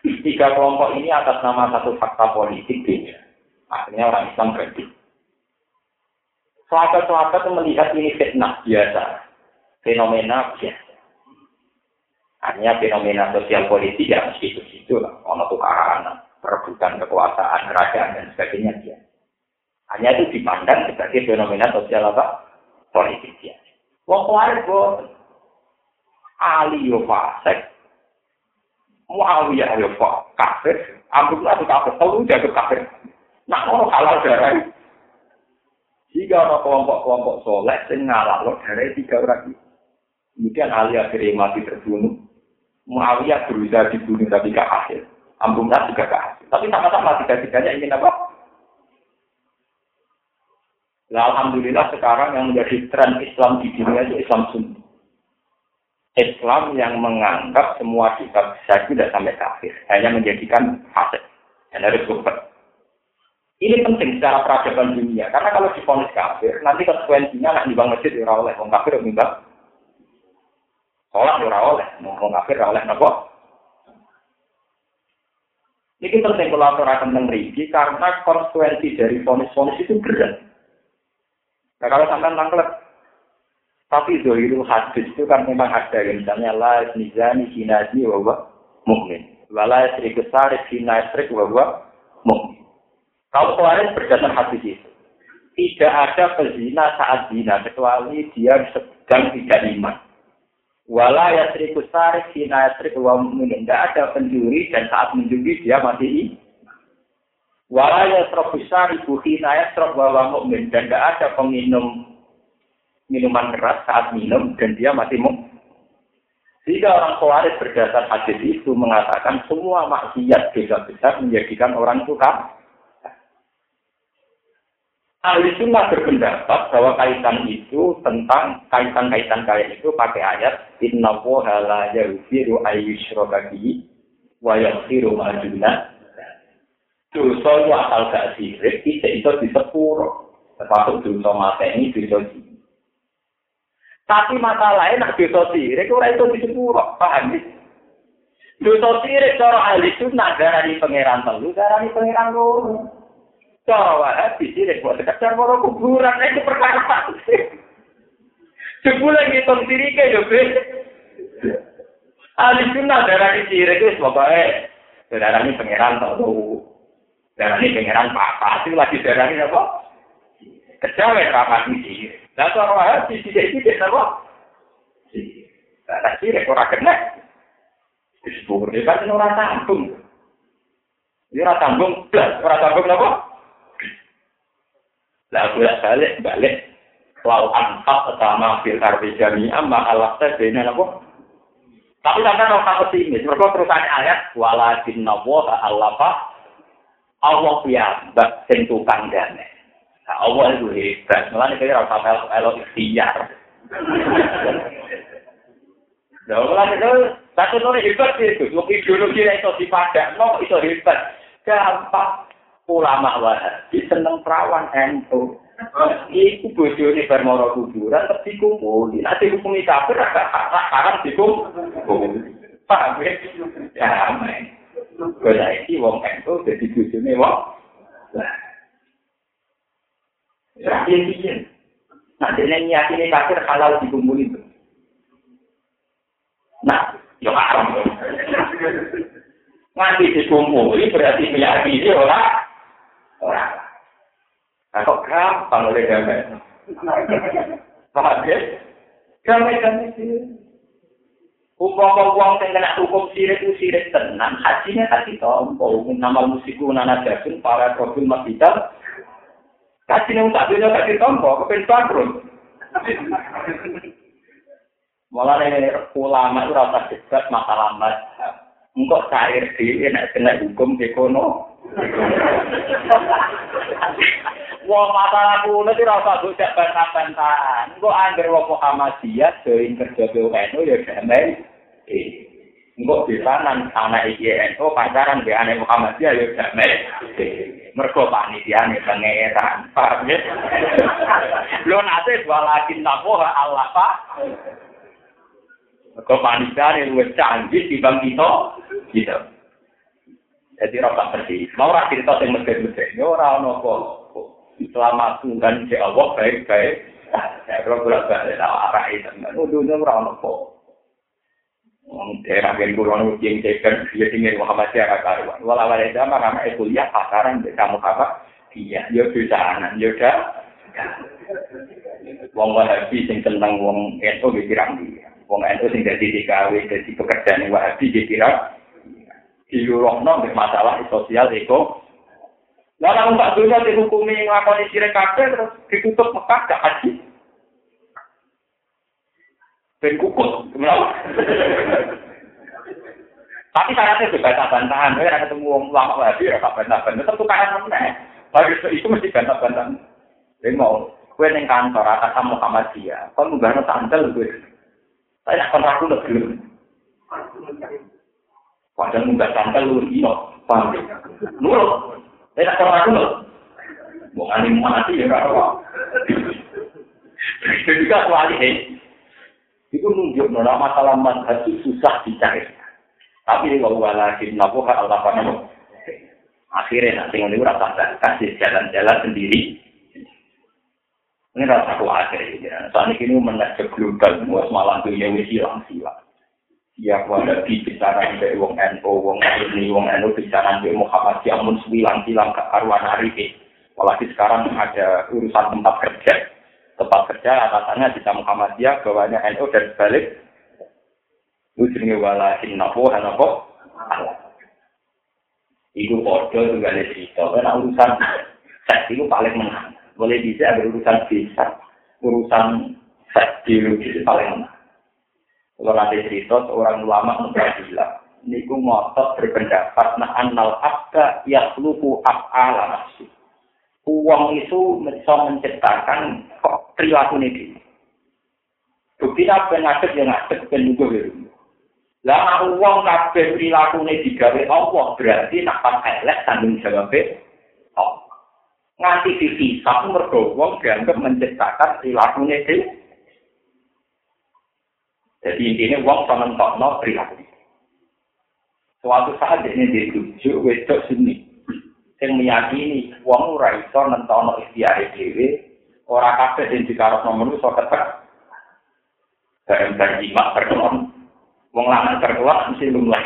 Tiga kelompok ini atas nama satu fakta politik beda. Akhirnya orang Islam berhenti. Sahabat-sahabat melihat ini fitnah biasa, fenomena biasa. Hanya fenomena sosial politik ya mesti itu itu lah, ono tukaran, perebutan kekuasaan, kerajaan dan sebagainya dia. Hanya itu dipandang sebagai fenomena sosial apa? Politik dia. Wong kuarit Ali yo fasik. Muawiyah yo kafir. Abdullah itu kafir. Tahu jago kafir. Nah, kalau halal darah. Jika ada kelompok-kelompok soleh, yang ngalah lo darah tiga orang itu. Kemudian Ali akhirnya mati terbunuh. Muawiyah berusaha dibunuh tapi gak hasil. Ambungnya juga gak hasil. Tapi sama-sama tiga-tiganya ingin apa? Nah, Alhamdulillah sekarang yang menjadi tren Islam di dunia itu Islam Sunni. Islam yang menganggap semua kitab saya tidak sampai kafir, hanya menjadikan fasik dan harus berubah. Ini penting secara peradaban dunia, karena kalau difonis kafir, nanti konsekuensinya nak dibang masjid ya oleh orang kafir ya Sholat ora oleh, mau kafir ora oleh napa? Ini penting aturakan tentang rigi karena konsekuensi dari fonis-fonis itu berat. Nah kalau sampai tangklet, tapi zohiru hadis itu kan memang ada misalnya la nizani sinaji wawa mukmin, wala istri besar sina istri wawa mukmin. Kalau kemarin berdasar hadis itu, tidak ada pezina saat zina kecuali dia sedang tidak iman. Wala ya seriku sarik sina yasrik wa mu'min. Tidak ada penjuri dan saat menjuri dia mati. Wala ya srobu sariku hina yasrok wa mu'min. Dan tidak ada peminum minuman keras saat minum dan dia mati mu'min. Jika orang khawarij berdasar hadis itu mengatakan semua maksiat dosa besar menjadikan orang kafir. Ahli sunnah berpendapat bahwa kaitan itu tentang kaitan-kaitan kayak itu pakai ayat Inna woha la bihi wa yaghfiru ma dosa itu asal gak sirik itu itu di sepuro termasuk dosa mata ini dosa tapi masalahnya nak dosa sirik itu itu di sepuro paham ya dosa sirik cara ahli sunnah darani pangeran telu darani pangeran loro Cara wahabi sih, buat sekedar mau kuburan, itu perkara Sebulan ngitung diri ke yo, Ahli sunnah darah ini sirik itu pokoknya darah ini pangeran tahu. Darah ini pangeran papa, itu lagi darah ini apa? Papa ini sirik. Nah, cara wahab di sini ini bisa loh. Tidak sih, rekor akhirnya. Sepuluh kan orang tanggung. Ini orang tanggung, belas orang tanggung apa? Lah, aku lihat balik, balik. Kalau angkat sama filter bijami, ama alat saya benar apa? Tapi sampai kalau kamu sini, mereka terus ada ayat, walakin nabwa ta'alapa, Allah ya, bak sentukan danek. Allah itu hebat, malah ini kira rasa melok melok ikhtiar. Nah, malah itu satu nol hebat itu, ideologi itu dipadak, no itu hebat, gampang ulama wahabi seneng perawan ento. Iku bojone bar mara kuburan terus dikumpuli. Nek dihukumi kafir agak haram dikumpuli. Paham ya? Ya, men. Kaya iki wong ento dadi bojone wong. Ya, piye Nah, dene nyatine kafir halal dikumpuli. Nah, Ya haram. Nganti dikumpuli berarti meyakini ora ora. Nah, kok gampang oleh damai. Paham ya? Damai-damai sih. Umpama wong sing kena hukum sirik itu sirik tenang, hajinya tak ditompo. Nama musiku nana jagung para profil masjidal. Hajinya tak dunia tak ditompo, kepen bangkrut. Malah ini ulama itu rasa debat masalah mazhab. Engkau cair di enak kena hukum ekono. Wong masalah kuno itu rasa bujak bantah-bantahan. Engkau anggar wong Muhammadiyah, join kerja BUNU ya damai. Engkau bisa nan anak IGNU pacaran di anak Muhammadiyah ya damai. mergo panitiane pengetan paham ya lo nate dua lagi tapo Allah pak. Mergo panitiane lu canggih di bang kita. Gitu. Jadi rokok seperti mau ra rakyat kita yang mesti yo ini ono nopo selama tunggan si Allah baik baik ya kalau berapa ada arah itu dulu dulu orang daerah yang kurang yang cekan dia tinggal Muhammadiyah karuan. Walau ada zaman anak kuliah pasaran di kamu apa? Iya, ya bisa anak, ya udah. Wong Wahabi sing tentang wong NU dikira dia. Wong NU sing jadi DKW jadi pekerjaan Wahabi dikira di Yurohno masalah sosial eko. Lalu Mbak Dunia dihukumi ngelakoni sirik kabeh terus ditutup Mekah gak haji. Ben kukut? Tapi syaratnya juga bantah bantahan, saya ketemu orang lama lagi ya, tak bantah bantahan, tetap tukaran mana? Bagi itu mesti bantah bantahan. Dia mau, neng kantor atas sama Muhammadiyah, kau mau gak sandal gue. Saya akan ragu lebih. Padahal nggak sandal lu ino, paham? Nurut, saya akan ragu loh. Mau ngalim mati ya, kalau Jadi itu nunjuk nona masalah itu susah dicari. Tapi bahwa lagi nabuh Allah panamu. Akhirnya nanti ini rasa kasih jalan-jalan sendiri. Ini rasa khawatir ya. Saat ini mengajak global, semua malam dunia wis hilang silang. Ya, ada bicara dari wong NU, wong ini, wong NU bicara dari Muhammad Yamun silang silang ke arwah hari ini. Apalagi sekarang ada urusan tempat kerja tempat kerja atasannya di Muhammadiyah bawahnya NU dan sebalik. Jenenge wala innahu hanapa itu ordo juga ada cerita. Karena urusan seks itu paling menang. Boleh bisa ada urusan bisa urusan seks itu paling menang. Kalau nanti cerita seorang ulama bilang niku ngotot berpendapat nah annal abda yakhluqu af'ala nafsi uang itu bisa menciptakan kok perilaku ini. Bukti apa yang ngadep yang ngadep dan juga biru. Lah uang kabeh perilaku ini digawe Allah berarti nak pas elek tanggung jawab oh. Nganti dipisah mergo wong dianggap menciptakan perilaku ini. Jadi intinya uang sama no perilaku. Suatu saat ini ditunjuk wedok sini. Sing meyakini wong ora iso nentono ikhtiar dhewe ora kabeh sing dikarepno manusa ketek bareng bareng imak terkelon wong lanang terkelon mesti lumleh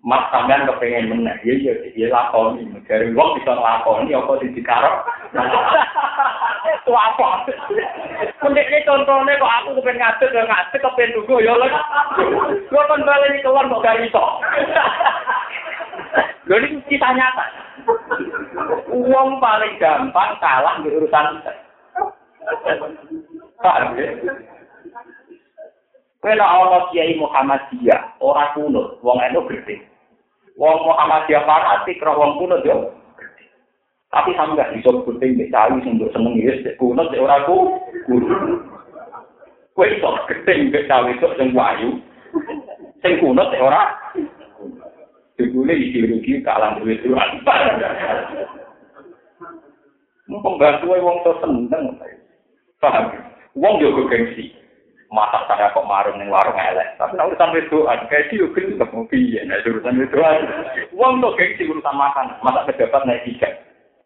Mas sampean kepengen meneh, ya ya ya lakoni. Dari wong bisa lakoni apa sing dikarep. Itu apa? Mendek ini contohnya kok aku kepengen ngadek, ya ngadek, kepengen nunggu, ya. Gue kan balik keluar, kok gak iso. Lho ini kita nyata. Uang paling gampang kalah di urusan Paham ya? Kena Allah Kiai Muhammadiyah, orang kuno, wong eno gede. Wong Muhammadiyah fanatik, roh wong kuno yo. Tapi sama gak bisa gunting di cawi sing seneng ya, kuno di orang kuno. Kue iso gede di cawi sing wayu, sing kuno di orang Dibule isi rugi kalah duit tuan. Pembantu wong to seneng. Paham? Wong yo gengsi. Mata saya kok marung ning warung elek. Tapi nek urusan wedoan, gengsi yo gelem mau nek urusan wedoan. Wong to gengsi urusan makan, mata pejabat naik tiga.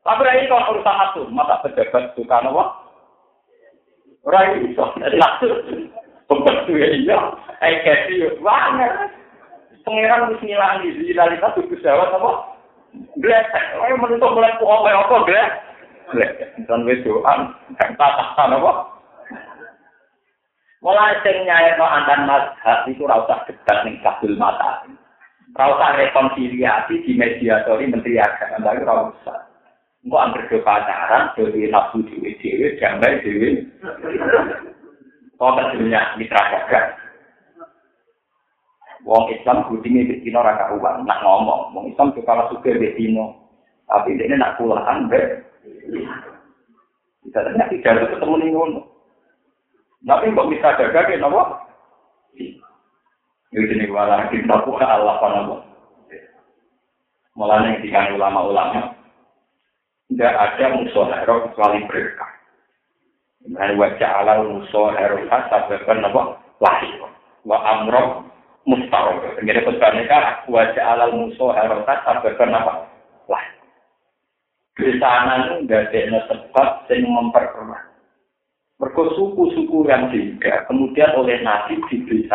Tapi ini kalau urusan itu, mata pejabat suka apa? Ora iso, nek langsung. Pembantu ya Eh yo, banget. Pangeran wis ngilangi zilalitas tubuh jawab apa? Blek, ayo menutup mulai kok apa blek? Blek, dan wis doan, tak apa? Mulai sing nyairno antan mazhab itu ora usah debat ning kabul mata. Ora usah rekonsiliasi di mediatori menteri agama, tapi ora usah. Engko anggere do pacaran, do di nafsu dhewe-dhewe, jambai dhewe. Kok dunia mitra dagang. wong Islam gudine dikira ora karuan, nak ngomong, wong Islam juga ora suka dino. Tapi dene nak kulaan be. Kita tidak tidak ketemu ning ngono. Tapi kok bisa gagal ke napa? Yo jenenge wala kita puha Allah panapa. Mulane dikang ulama-ulama. Tidak ada musuh kecuali berkah. Dan wajah Allah musuh herok asap berkenapa? Wahyu. Wa amrok mustaroh. Jadi pesan mereka wajah Allah musuh sababkan nopo? Lahir. Di sana nggak ada sebab yang memperkeruh. Mergo suku-suku yang juga kemudian oleh Nabi diberi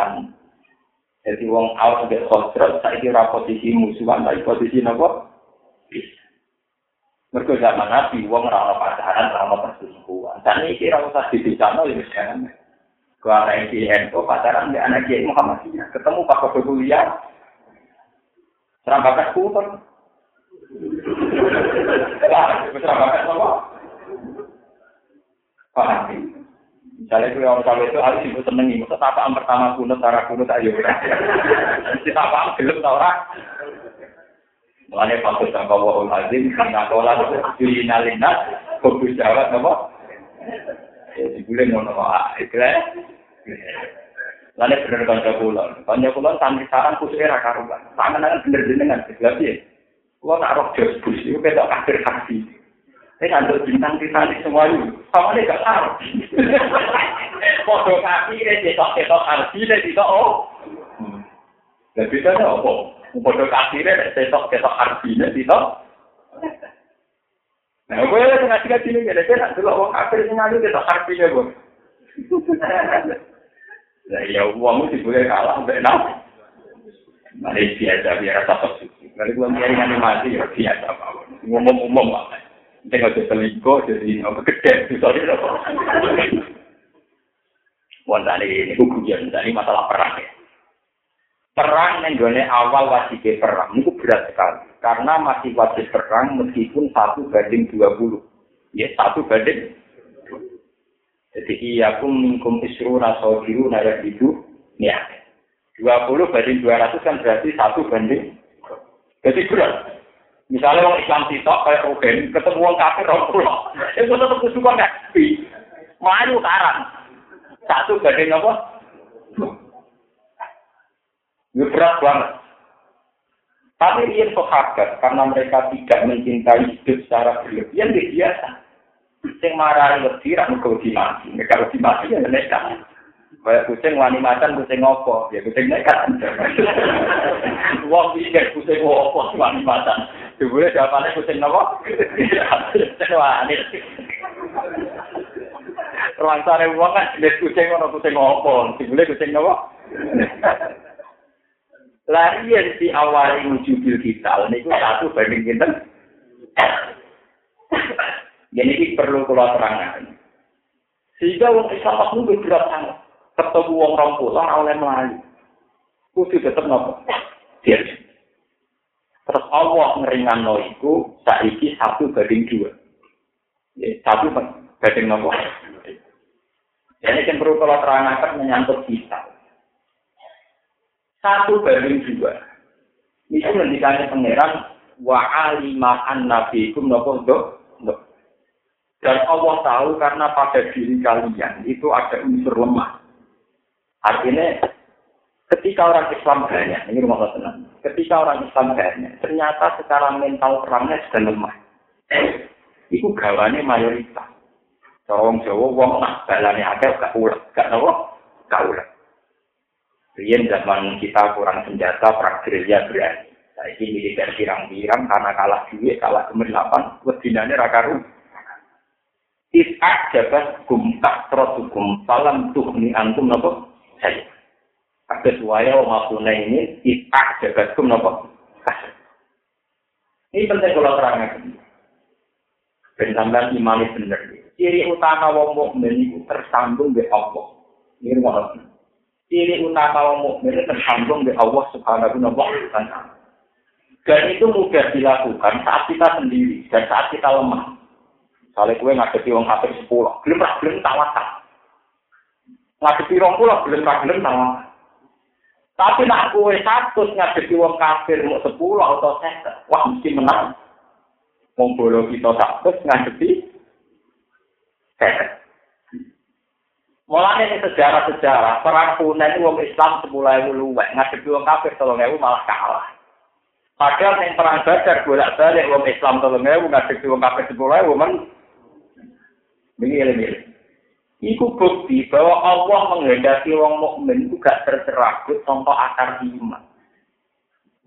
Jadi wong awal sampai khosrot, saya kira posisi musuhan, tapi posisi nopo. Mergo zaman Nabi, wong rana pacaran, rana perselingkuhan. Dan ini kira usah dibisano, ya jangan. Anak Kiai Ento pacaran, ya anak Kiai Muhammadiyah. Ketemu Pak Kodo Kuliah, kuter. Serang bakat apa? Paham? Misalnya itu orang kalau itu harus ibu senengi, pertama kuno, cara kuno tak ayo. Kita apa gelem tau ora? Mulane fokus sama wahul azim, karena kola itu nalina, fokus jawab apa? Jadi boleh ngono wae. Kleh. Nek bener kanca kula, kanca kula santri saran kusuke ra karuan. Sampeyan kan bener jenengan sebelah piye? Kula tak roh jos bus iku ketok kader hati. Nek kanca bintang kita iki semua iki, sampeyan gak tau. Foto kaki rek ketok ketok arti rek iki kok. Oh. Lah bedane opo? Foto kaki rek ketok ketok arti rek iki Nah, gue lagi ngasih ngasih ini, gak ada cara. Dulu orang kafir ini ngadu, kita harfinya gue. Nah, ya uangmu sih boleh kalah, gak enak. Malaysia aja biar rasa tersusuk. Kalau gue biar ini mati, ya biasa apa Ngomong-ngomong lah. Nanti gak jadi selingkuh, jadi gak kegede. Misalnya, gak apa-apa. Ini hukum ini masalah perang ya. Perang yang awal wajibnya perang, itu berat sekali. Karena masih wajib perang meskipun satu banding dua puluh. Ya satu banding. Jadi iya pun mingkum isru naso biru naya itu ya. Dua puluh banding dua ratus kan berarti satu banding. Jadi berat. Misalnya orang Islam sitok kayak Ruben, ketemu orang kafir orang pulau, itu tetap kesukaan nabi. Melayu karang. Satu gading apa? Ini berat banget. Tapi dia sahabat karena mereka tidak mencintai hidup secara berlebihan, dia biasa. Yang marah lebih, ramu kau mati. Mereka lebih mati ya mereka. Kayak kucing wani macan kucing opo, ya kucing nekat. Wong pikir kucing opo wani macan. Dibule jawabannya kucing nopo? Kucing wani. Ruang sare wong kan jenis kucing ono kucing opo, dibule kucing nopo? Lah iya di awal wujudil kita, ini satu banding kita. Jadi ini perlu keluar terangkan. Sehingga orang Islam itu berat sangat. ketemu wong rong oleh mlayu. Kudu tetep nopo? Terus Allah ngeringanno iku saiki satu banding dua. Ya, satu banding nopo? Jadi yang perlu kalau terangkan menyangkut kita. Satu banding dua. Itu ngendikane pangeran wa alima an nabikum nopo do. Dan Allah tahu karena pada diri kalian itu ada unsur lemah. Artinya ketika orang Islam banyak, ini rumah tenang. Ketika orang Islam banyak, ternyata secara mental perangnya sudah lemah. Itu gawane mayoritas. Orang Jawa, wong nak balane ada gak ulah, gak nawa, gak ulah. Rian zaman kita kurang senjata, perang gerilya berani. Saya ini militer pirang-pirang karena kalah duit, kalah kemerlapan, wedinane rakaru. Is'ak jabat gum tak hukum, salam tuhni antum nopo saya. Ada suaya maksudnya ini itak jagatkum nopo. Ini penting kalau terangkan. Ben sampean imani bener. Ciri utama wong mukmin itu tersambung dengan Allah. Ini rumah Ciri utama wong mukmin tersambung dengan Allah Subhanahu wa taala. Dan itu mudah dilakukan saat kita sendiri dan saat kita lemah. Misalnya kue ngadepi wong kafir sepuluh, belum tak belum tawakal. Ngadepi wong pulau belum tak belum tawakal. Tapi nak kue satu ngadepi wong kafir mau sepuluh atau seket, wah mesti menang. Wong bolo kita satu ngadepi seket. Mulanya ini sejarah-sejarah, perang Hunain wong Islam semula ewu luwek, ngadepi wong kafir tolong ewu malah kalah. Padahal yang perang Badar bolak balik wong Islam tolong ewu ngadepi wong kafir sepuluh ewu men. Ini ilmu Iku bukti bahwa Allah menghendaki wong mukmin itu gak tercerabut contoh akar iman.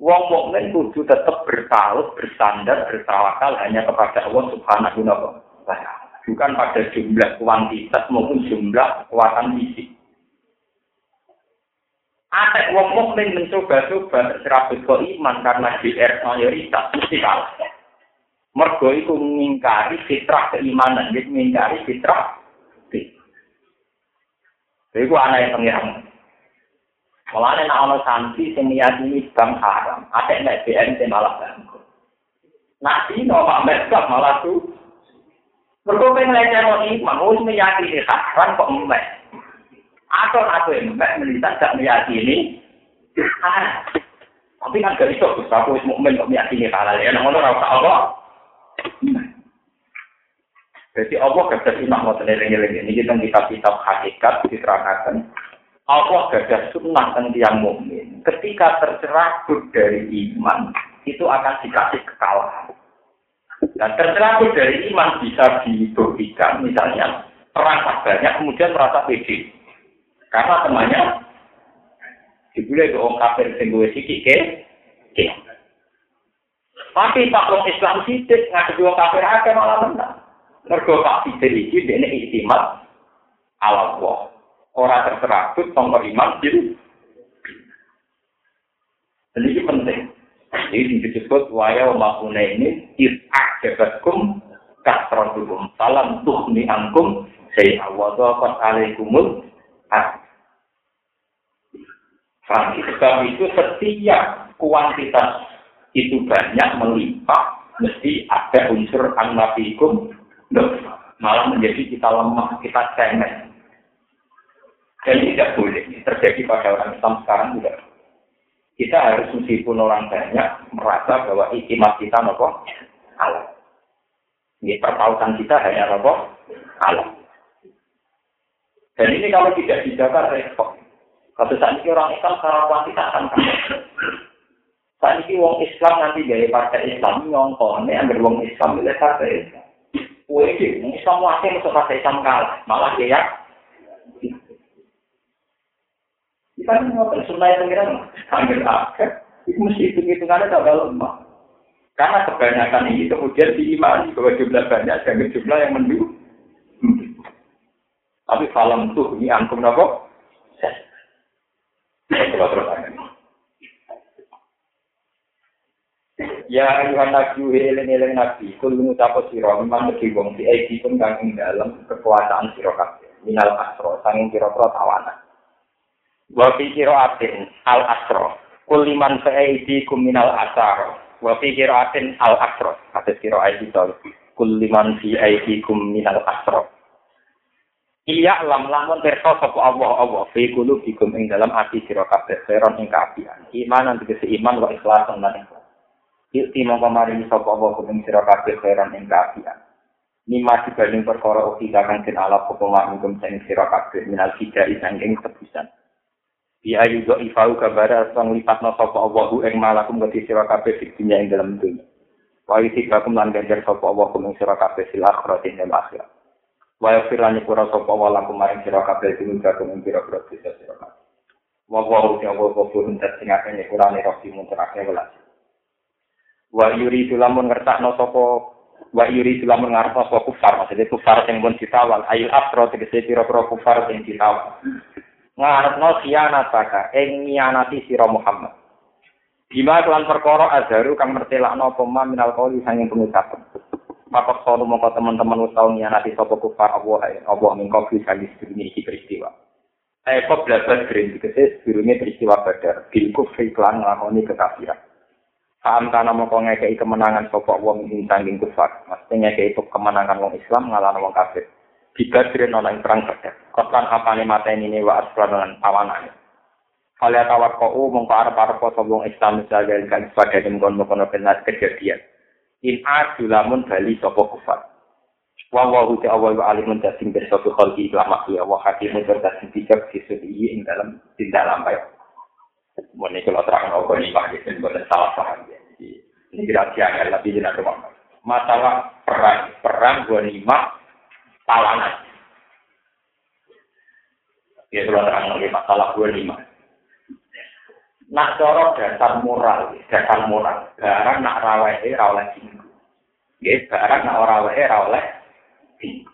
Wong mukmin kudu tetap bertalut, bersandar, bertawakal hanya kepada Allah Subhanahu wa taala. Bukan pada jumlah kuantitas maupun jumlah kekuatan fisik. Atek wong mukmin mencoba-coba tercerabut ke iman karena GR mayoritas mesti kalah. Mergo itu mengingkari fitrah keimanan, jadi mengingkari fitrah Iku anak pengiran. Mulane nek ana santri sing meyakini bang haram, atek nek BN sing malah bangku. Nak dino Pak malah tuh. Mergo pengen lecero iman, wis meyakini haram kok mbek. Atau aku yang mbek melihat gak meyakini haram. Tapi kan gak iso, aku wis mukmin kok meyakini halal ya, ngono ora usah apa. Jadi Allah gadah sunnah ngoten eling-eling ini kita kitab-kitab hakikat diterangkan. Allah gadah sunnah tentang tiang mukmin. Ketika tercerabut dari iman, itu akan dikasih kekalahan. Dan tercerabut dari iman bisa dibuktikan, misalnya perang banyak kemudian merasa pede. Karena temannya dibulai ke orang kafir sing gue sikik ke, ke. Tapi Pak Wong Islam sidik ngadepi wong kafir akeh malah menang. Mergo Pak Fidel iki dene istimat ala Allah. Ora terserabut tanpa iman gitu. Dan ini penting. Ini disebut waya makuna ini is'ak jabatkum kasratukum salam tuhni angkum saya awadhafat alaikumul Nah, sebab itu setiap kuantitas itu banyak melimpah, mesti ada unsur annafikum malah menjadi kita lemah, kita cemen. Dan tidak boleh terjadi pada orang Islam sekarang juga. Kita harus meskipun orang banyak merasa bahwa ikhtimat kita nopo Allah. Ini pertautan kita hanya nopo Allah. Dan ini kalau tidak dijaga repot. Kalau saat ini orang Islam secara kita akan kalah. Saat ini wong Islam nanti gaya partai Islam nyongkone, ambil wong Islam milih partai Islam. Iki Islam wae mesti kate Islam kalah, malah ya. Kita ini ngotot sunai pengiran, ambil akhir, itu mesti hitung-hitungannya tak lemah. Karena kebanyakan ini kemudian diimani bahwa jumlah banyak dan jumlah yang mendukung. Tapi falam tuh ini angkum nopo. Terus terus Ya ayuhan nabi eling-eling nabi kul ngucap sira memang mesti wong di iki pun kang ing dalem kekuasaan sira kabeh minal asro sanging kira-kira tawanan wa fi atin al asro kul liman fa'idi kum minal asar wa fi atin al asro kata sira aidi to kul liman fi kum minal asro Iya lam lamun perso sapa Allah Allah. Fi qulubikum ing dalam ati sira kabeh seron ing kaapian iman tegese iman wa ikhlasan lan ikhlas. Yukti mongko maringi sapa apa kuming sira kabeh khairan ing kaafian. Nima dibanding perkara uki kang den ala apa maringkum sing sira kabeh minal tidak isangking tebusan. Bi ayu do ifau kabara sang lipatno sapa Allah ing malakum gati sira kabeh di dunya ing dalam. Wa isi kakum lan ganjar sapa Allah kuming sira kabeh sil akhirat ing akhirat. Wa yafirani pura sapa Allah lakum maring sira kabeh kakum ing pira-pira sira kabeh. Wa wa uti Allah kufurun sing akeh nyepurane rohi mun terakhir welas. wa yuri lamun ngertakno sapa wa yuri lamun ngarep sapa kufar maksudnya kufar sing pun ditawal ayil afro tegese pira-pira kufar sing ditawal ngarepno khianat baka ing nyianati sira Muhammad. Bima kelan perkara azharu kang mertelakno apa ma minal qauli sanging pengucapan. Maka kalau mongko teman-teman wis tau nyianati sapa kufar Allah Allah mingko bisa disebut iki peristiwa. Eh kok belajar green dikese sebelumnya peristiwa badar. Bil kufri klan nglakoni kekafiran. Paham kana mongko ngekei kemenangan sapa wong ing sanging kufar. Mesti ngekei kemenangan wong Islam ngalahno wong kafir. Dibadrin ing perang badar. Kotan apane mateni ne wa aslan awanane. Kala tawar kau mongko arep arep sombong Islam sebagai kan sebagai mengkon mengkon benar kejadian. In adu lamun bali sapa kufar. Wa wa hu ta'awwa wa alimun tasim bi sapa khalqi ila makhluk wa hakimun berdasim bijak sisi ing dalam di dalam. Mun iki kalau terang apa ini Pak Yen boleh salah paham ya. Ini rahasia ya lebih jelas Masalah perang, perang gua lima talangan. Ya kalau terang lagi masalah gua lima. nak cara dasar moral, dasar moral. Barang nak rawehe ra oleh dinggo. Nggih, barang nak ora rawehe ra oleh dinggo.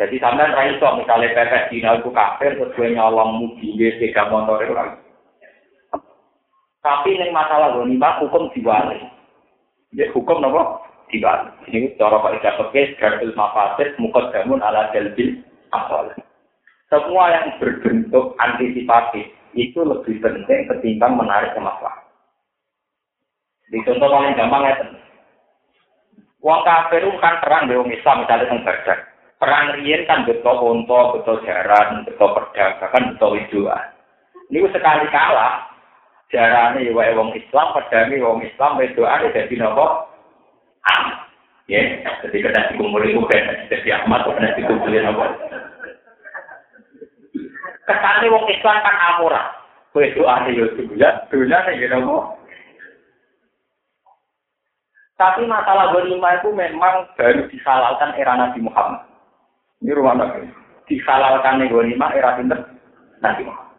Jadi sampean ra iso misale pepes dina iku kafir terus kowe nyolong mugi sepeda motor itu Tapi ning masalah ghanimah hukum diwali. Ya hukum napa? Diwali. Ini cara Pak Ida Pekes, Garbil Mafasid, Mukadamun ala Jalbil Asal. Semua yang berbentuk antisipatif itu lebih penting ketimbang menarik ke masalah. Di contoh paling gampang ya, Wong kafir kan perang di Islam misalnya tentang Badar. Perang riyen kan betul unta, betul jaran, betul pedang, bahkan betul widuan. Ini sekali kalah, jarane ya wong Islam, pedangi wong Islam, widuan jadi nopo? Am. Ya, jadi kena dikumpulin bukan, jadi Ahmad, kena dikumpulin nopo? Kesane wong Islam kan amura. Kowe doane yo dunya, dunyane yo nopo? Tapi masalah ghanimah itu memang baru dihalalkan era Nabi Muhammad. Ini rumah Nabi. Dihalalkan ghanimah era pinter Nabi Muhammad.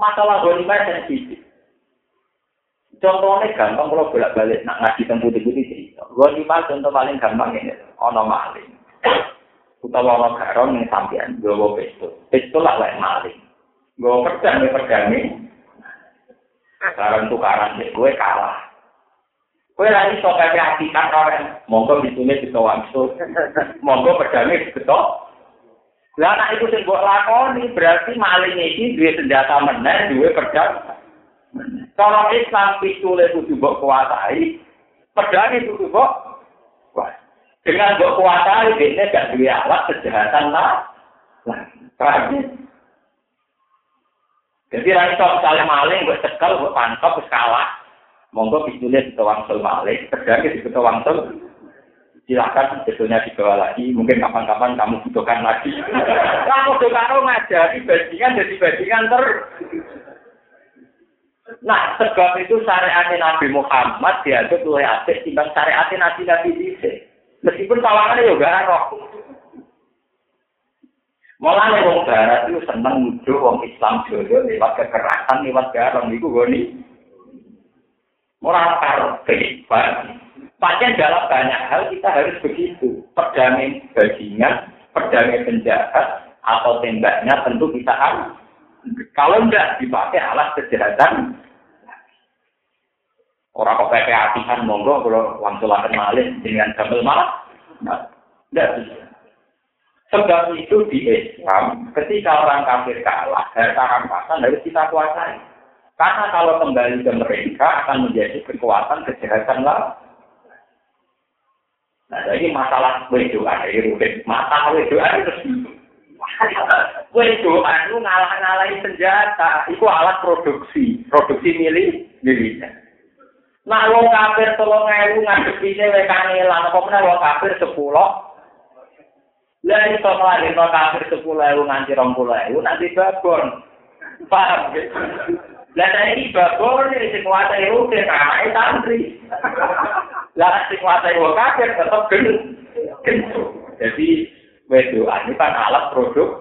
Masalah ghanimah sensitif. Contohnya gampang kalau bolak-balik nak ngaji tentang putih-putih cerita. Ghanimah contoh paling gampang ini, ono maling. Utawa ana garon ning sampean gawa pistol. Pistol lah wae maling. Gawa pedang ya pedang iki. Saran tukaran sik kowe kalah. Kowe lagi iso kaya ati kan ora monggo bisune bisa wangsul. Monggo pedange beto. Lah nek iku sing mbok lakoni berarti maling iki duwe senjata meneh, duwe pedang. Kalau Islam pistole kudu mbok kuasai, pedang itu kudu mbok kuasai. Dengan buat kuasa ini gak dua alat kejahatan lah. Jadi rasa misalnya maling, gue cekel, gue pantau, gue kalah. Monggo pistolnya di wangsul maling, pedangnya di wangsul. Silakan sebetulnya dibawa lagi, mungkin kapan-kapan kamu butuhkan lagi. Kamu tuh karo ngajari bajingan jadi bajingan ter. Nah, sebab itu syariat Nabi Muhammad dianggap oleh asik timbang syariat Nabi Nabi Isa. Meskipun kawangannya juga roh. Mulanya wong barat itu seneng nuduh wong Islam jodoh lewat kekerasan lewat garam itu goni. Karo kehidupan. Pakai dalam banyak hal kita harus begitu. Perdamaian bajingan, perdamaian penjahat, atau tembaknya tentu kita harus. Kalau tidak dipakai alat kejahatan, Orang kok kayak hatian monggo kalau langsung akan malih dengan gambar malah. Nah, tidak bisa. Sebab itu di Islam, ketika orang kafir kalah, harta rampasan harus kita kuasai. Karena kalau kembali ke mereka akan menjadi kekuatan kejahatan lah. Nah, jadi masalah wedoan, ini rumit. Masalah wedoan itu Wedoan itu ngalah-ngalahin senjata. Itu alat produksi. Produksi milik militer. Nah, wong kafir tolong ewu ngadepine wekane lan apa meneh wong kafir 10. Lah iso ngelahir wong kafir 10 ewu nganti 20 ewu nanti babon. Paham? Lah saiki babon iki sing kuwate rutin anake santri. Lah sing kuwate wong kafir tetep gen. Jadi wedoan ini kan alat produk.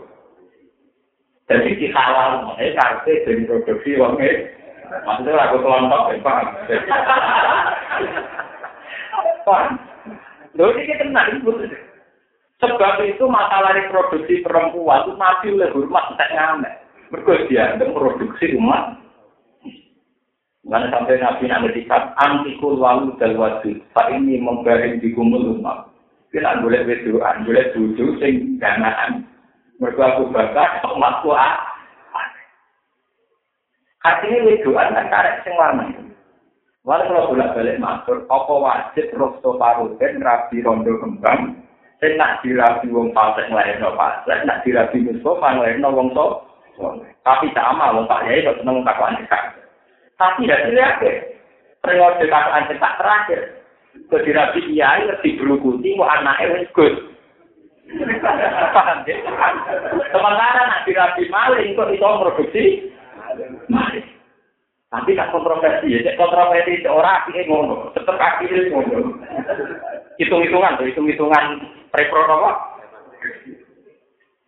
Jadi dihalal, ini karena produksi wongnya Maksudnya aku kelompok, ya paham. Paham? Loh, ini tenang, Sebab itu masalah reproduksi perempuan itu nabi oleh hormat tak ngamek. Mereka dianggap produksi umat. Mana sampai nabi nanti dikat antikul walu dan wajib. Pak ini membaring di kumul umat. Kita boleh berdoa, boleh duduk sing ganaan. Mereka aku bakar umatku ah. Artinya berdoa kan karek sing warna. Walau kalau bolak balik matur, apa wajib rosto paruten rabi rondo kembang, sing nak dirabi wong fasik nglairno fasik, nak dirabi Mustafa nglairno wong to. Tapi sama wong Pak Yai kok seneng takwan Tapi ya dilihat periode kakaan cetak terakhir. Kok dirabi Kiai lebih berukuti, mau anaknya wis gus. Paham ya? Sementara nak dirabi maling kok itu produksi Tapi tak kontroversi ya, kontroversi orang akhirnya ngono, tetap akhirnya ngono. Hitung-hitungan tuh, hitung-hitungan repro apa?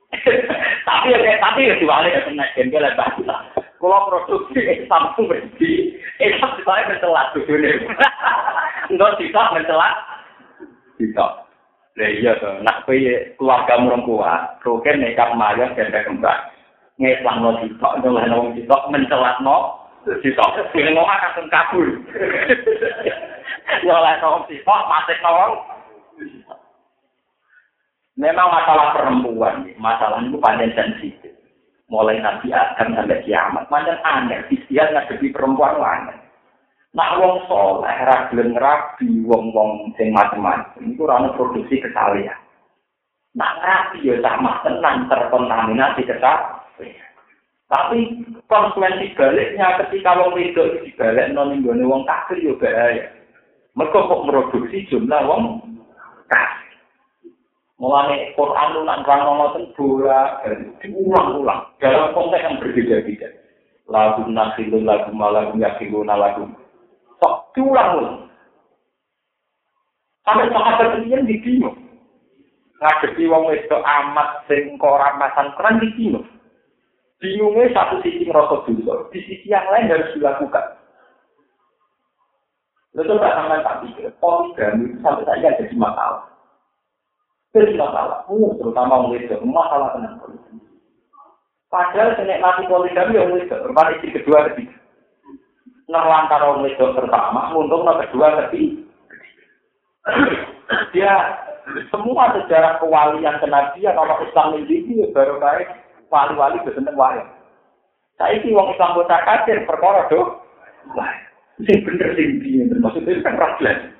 tapi ya tapi ya diwale ya kena jengkel ya. Kalau produksi Islam itu berhenti, Islam saya mencelat dunia. Enggak bisa mencelat, bisa. Lah iya nak keluarga murung kuat, roken nekat mayat dan kembang. Ngeslang no sitok, nyoleh no sitok, mencelat no, sitok sing ngomong akan kabur oleh nong sitok mati nong memang masalah perempuan masalah itu panjang sensitif. Mulai nabi Adam sampai kiamat macam aneh dia ngadepi perempuan aneh. Nak wong soleh, ragilin rabi, wong-wong sing macam-macam, itu rana produksi kesalahan. Nak rabi ya sama tenang terkontaminasi kesalahan. Tapi konsekuensi baliknya ketika wong wedok dibalik non inggone wong kafir yo bahaya. Mereka kok produksi jumlah wong kafir. Mulane Quran lu nang rang ngoten bola diulang-ulang dalam konteks yang berbeda-beda. Lagu nasilun lagu malam yakiluna lagu. Sok diulang-ulang. Sampai sahabat ini di bingung. Ngadepi wong wedok amat sing koran masan keren di bingung. Bingungnya satu sisi merasa dulu, di sisi yang lain harus dilakukan. Lalu tak sampai tak pikir, poligami itu sampai saja jadi masalah. Jadi masalah, uh, terutama orang itu, masalah tentang poligami. Padahal mati poligami yang itu, rumah istri kedua ketiga. Nah, lantar orang itu pertama, untung nah kedua ketiga. Dia semua sejarah kewalian kenabian orang Islam ini baru baik wali-wali keseneng wae. Saiki wong Islam kota kafir perkara do. Wah, sing bener sing piye maksudnya kan raglan.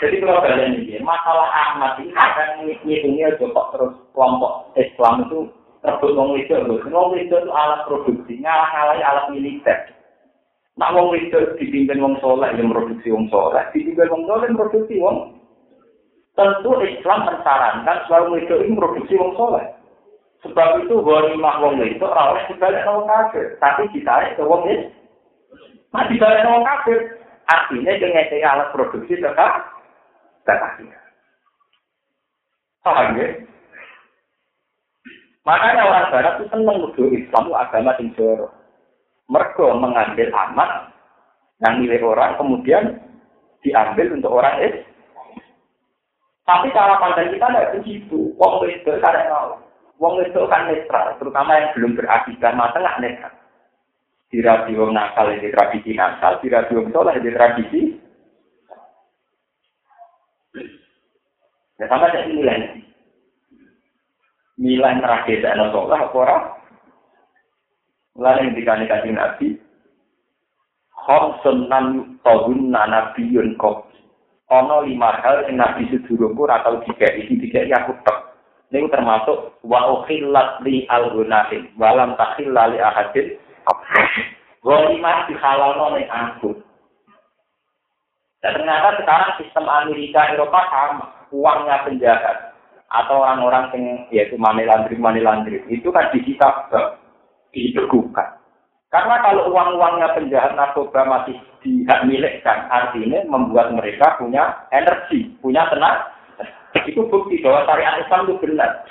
Jadi kalau kalian ini, masalah Ahmad ini akan ngitungnya kok terus kelompok Islam itu terbut wong itu, wong itu itu alat produksi, ngalah-ngalah alat militer. Nak wong itu dipimpin wong soleh yang produksi wong soleh, dipimpin wong soleh produksi wong Tentu Islam mensarankan selalu itu ini produksi wong soleh. Sebab itu ghanimah wong itu ora dibalik wong kafir, tapi ditarik ke wong itu. Nah dibalik wong kafir, artinya dengan alat produksi tetap tetap Paham ya? Makanya orang Barat itu senang nuduh Islam agama yang jorok. Mereka mengambil amat yang milik orang, kemudian diambil untuk orang Islam. Tapi cara pandang kita tidak begitu. Wong itu karena mau. Wong itu kan netral, terutama yang belum berakidah masa nggak netral. Di radio nakal di tradisi nakal, di radio soleh di tradisi. Ya sama jadi nilai. Nilai terakhir dan soleh apa orang? Lalu yang dikani kasih nabi, Khomsun nan tahun nanabiyun kopi ana lima hal sing nabi sedurungku ora tau dikeki. Dikeki aku tek. Niku termasuk wa ukhillat li al-gunahin. Walam takhilla li ahadin. Wa lima dihalalno ning aku. Dan ternyata sekarang sistem Amerika Eropa sama. Uangnya penjahat. Atau orang-orang yang yaitu money laundry money laundry. Itu kan disita dibekukan karena kalau uang-uangnya penjahat narkoba masih dihak milikkan, artinya membuat mereka punya energi, punya tenaga. Itu bukti bahwa syariat Islam itu benar.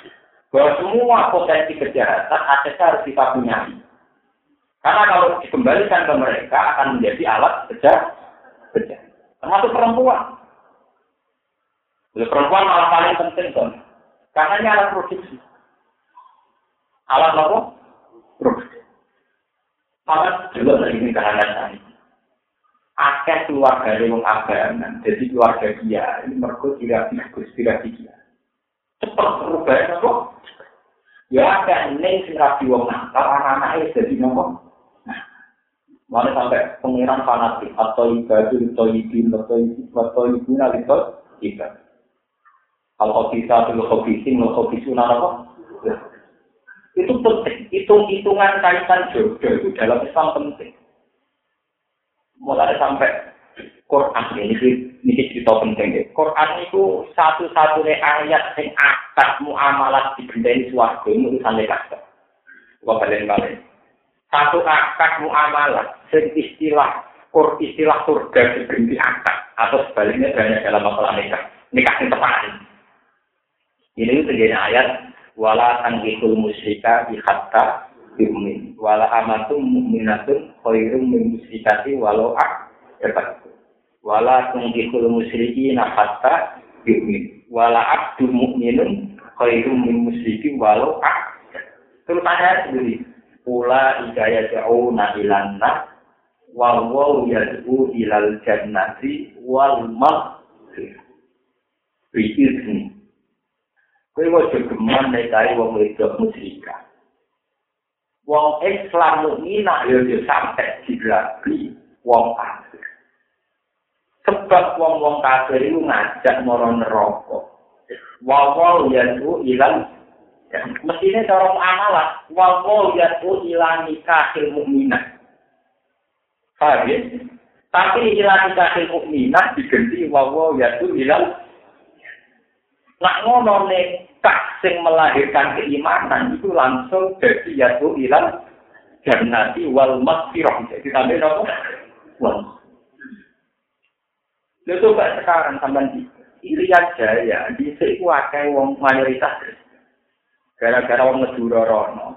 Bahwa semua potensi kejahatan asetnya harus kita punya. Karena kalau dikembalikan ke mereka akan menjadi alat kerja, kerja. Termasuk perempuan. Jadi perempuan malah paling penting kan. Karena ini alat produksi. Alat apa? Produksi. Malah juga dari lingkaran dasar. Akeh keluarga wong mengagamkan. Jadi keluarga dia ini merupakan tidak bagus, tidak dia. Cepat berubah ya, kok. Ya, akeh ini tidak diwong nakal, anak-anaknya jadi ngomong. Mana sampai pengiran fanatik atau ibadah atau ibin atau ibin atau ibin atau ibin atau ibin. Kalau kisah itu lo kisah, lo Itu penting. Hitung-hitungan kaitan jodoh itu dalam Islam penting. Mulai sampai Quran ini, ini cerita penting ya. Quran itu satu-satunya ayat yang akad muamalah di suarga ini urusan nekah. Bukan balik-balik. Satu akad muamalah, istilah kur istilah surga diberi akad atau sebaliknya banyak dalam masalah nikah. Nikah yang tepat. Ini terjadi ayat wala tangkihul musyrika bi hatta yu'min. Wala amatum mu'minatun khairum min musyrikati walau ak dapat wala tangkihul musyriki hatta yu'min. Wala abdu mu'minun khairum min musyriki walau ak terus ayat sendiri Ula ikaya ja'una ilanna wal waw yad'u ilal jannati wal. Biizni Kowe wae geman nek kaya wong wedok musyrika. Wong Islam mukminah yo yo sampe digrabi wong kafir. Sebab wong-wong kafir itu ngajak moro neraka. Wawa yaitu ilang Mestinya cara amalah, wawa yaitu ilang nikahil mukminah. Paham ya? Tapi ilang nikahil mukminah diganti wawa yaitu ilang Nak ngono nekah sing melahirkan keimanan itu langsung jadi yaitu ilang jannati wal maghfirah. Jadi sampai nopo? Wal. Lalu coba sekarang sampai di Irian Jaya, di sini akeh wong mayoritas. Gara-gara wong ngedura rono.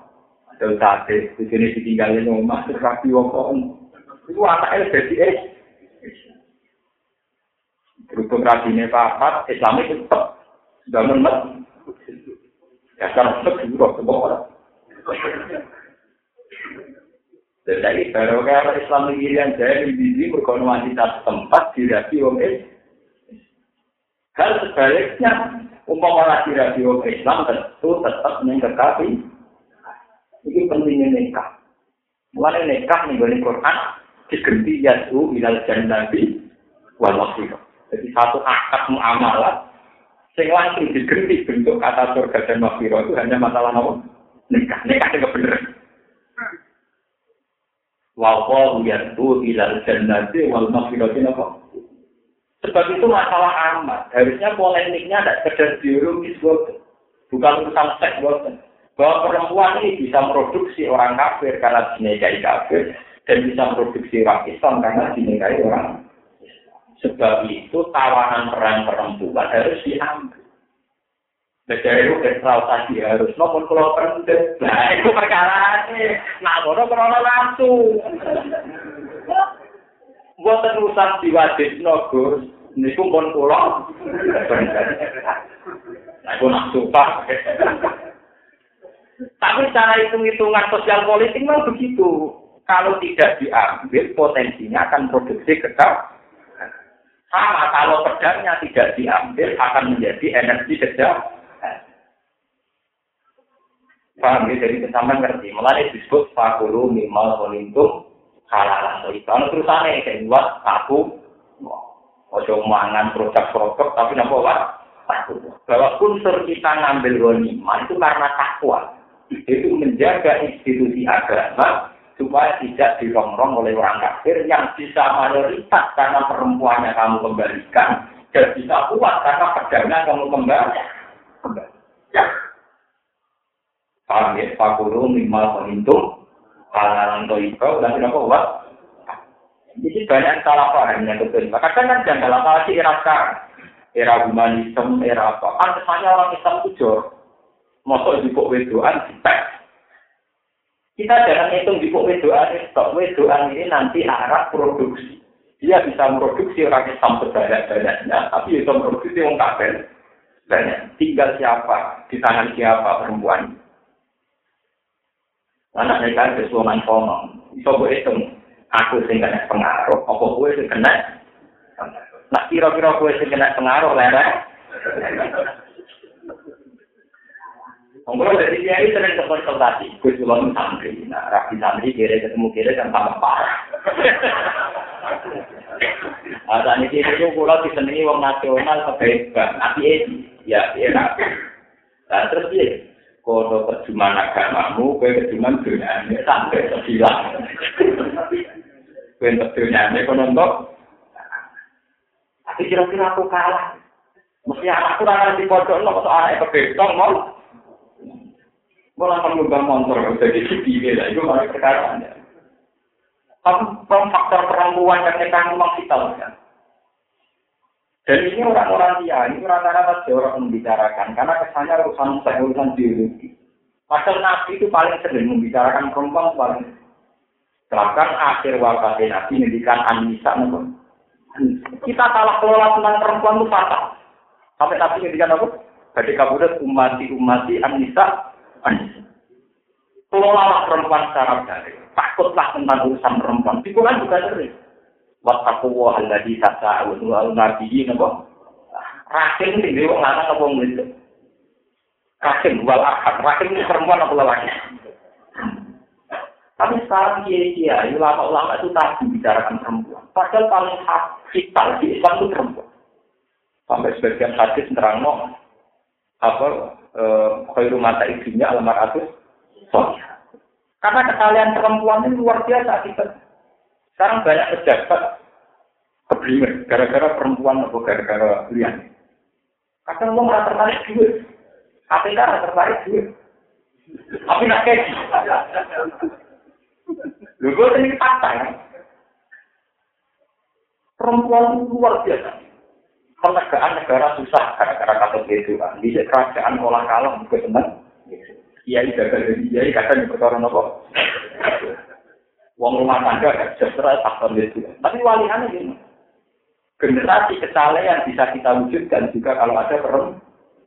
Ada sate, di sini ditinggalin rumah, terus rapi wong kok. Itu anaknya jadi eh. Berhubung rapine papat, Islam itu tetap bangun mat. Ya kan kedua semua orang. Jadi baru kalau Islam yang jaya di sini berkono wanita tempat dirapi wong Hal sebaliknya, umpama lagi wong Islam tentu tetap mengkekapi. Ini pentingnya nikah. Mulai nikah nih gue Quran diganti yasu ilal jannati wal Jadi satu akad muamalah Sing langsung diganti bentuk kata surga dan maghfirah itu hanya masalah apa? Nikah, nikah itu bener. Wa qalu yatu ilal jannati wal maghfirati apa? Sebab itu masalah amat. Harusnya polemiknya tidak sekedar biologis, bukan urusan seks. Bahwa perempuan ini bisa produksi orang kafir karena dinikahi kafir, dan bisa produksi orang Islam karena dinikahi orang Sebab itu tawanan peran perempuan harus diambil. Negara itu kesal tadi harus nomor kalau penting. Nah itu perkara ini. Nah bodoh krono langsung. Buat urusan diwajib nogus. Ini pun pun pulau. Nah itu nafsu pak. Tapi cara hitung-hitungan sosial politik memang begitu. Kalau tidak diambil, potensinya akan produksi ketap sama kalau pedangnya tidak diambil akan menjadi energi sedang. Paham ya? Jadi kesamaan ngerti. Mulai disebut fakulu mimal kolintum halalan. Jadi kalau terusannya kayak buat aku ojo mangan produk-produk tapi nampak apa? Bahwa unsur kita ngambil ghanimah itu karena takwa. Itu menjaga institusi agama supaya tidak dirongrong oleh orang kafir yang bisa mayoritas karena perempuannya kamu kembalikan dan bisa kuat karena pedangnya kamu kembali. Ya. Paham ya? Minimal penghitung halalan toiko dan tidak kuat. Jadi banyak salah paham yang betul. Maka kan jangan salah paham era sekarang. Era humanisme, era apa. Kan kesannya orang Islam itu jor. Masuk di kok wedoan, kita jangan hitung di wedoan stok wedoan ini nanti arah produksi. Dia bisa memproduksi orang Islam sebanyak-banyaknya, tapi bisa memproduksi orang kafir banyak. Tinggal siapa, di tangan siapa perempuan. Anak mereka kesuaman kono, bisa gue hitung. Aku sing kena pengaruh, apa gue sing kena Nah, kira-kira gue sing kena pengaruh, lereng. Monggo dari dia itu sering konsultasi, gue cuma santri. Nah, rapi santri kira ketemu kira kan tambah parah. Ada nih itu pulau disenangi wong nasional kebebasan, tapi ya ya Nah terus dia, kodo perjuman agamamu, kue perjuman dunia ini sampai sebilang. Kue untuk dunia ini kono untuk, tapi kira-kira aku kalah. Mesti anakku orang di pojok, lo soalnya kebebasan, mau Malah kan ngundang motor jadi TV lah, itu malah sekarang ya. Tapi faktor perempuan kita memang kita kan. Dan ini orang-orang dia, ini rata-rata orang membicarakan, karena kesannya urusan saya urusan biologi. Padahal Nabi itu paling sering membicarakan perempuan paling Bahkan akhir wafat Nabi mendikan Anissa Kita salah kelola tentang perempuan itu fatal. Sampai Nabi mendikan apa? Jadi kabudat umati umati Anissa Kelolalah perempuan secara baik. Takutlah tentang urusan perempuan. Di Quran juga sering. Wattaku wa alladhi tasa'un wa nabiyi napa? Rahim sing dhewe wong lanang apa wedok? Rahim wal ahad. Rahim ini perempuan apa lelaki? Tapi sekarang kiai-kiai, ulama-ulama itu tadi bicarakan perempuan. Padahal paling vital di Islam itu perempuan. Sampai sebagian hadis nerang apa khairu mata ibunya almaratus karena kesalahan perempuan ini luar biasa kita. Sekarang banyak pejabat keblinger gara-gara perempuan atau gara-gara lian. Kadang mau nggak tertarik duit, tapi nggak tertarik duit. Tapi nggak kayak Lu gue ini fakta ya. Perempuan luar biasa. Penegaan negara susah gara-gara kata itu kan. Di kerajaan olah kalah juga senang kiai gagal jadi kiai kadang perkara nopo. Wong rumah tangga sejahtera faktor itu. Tapi walihannya gini. Generasi kesalehan bisa kita wujudkan juga kalau ada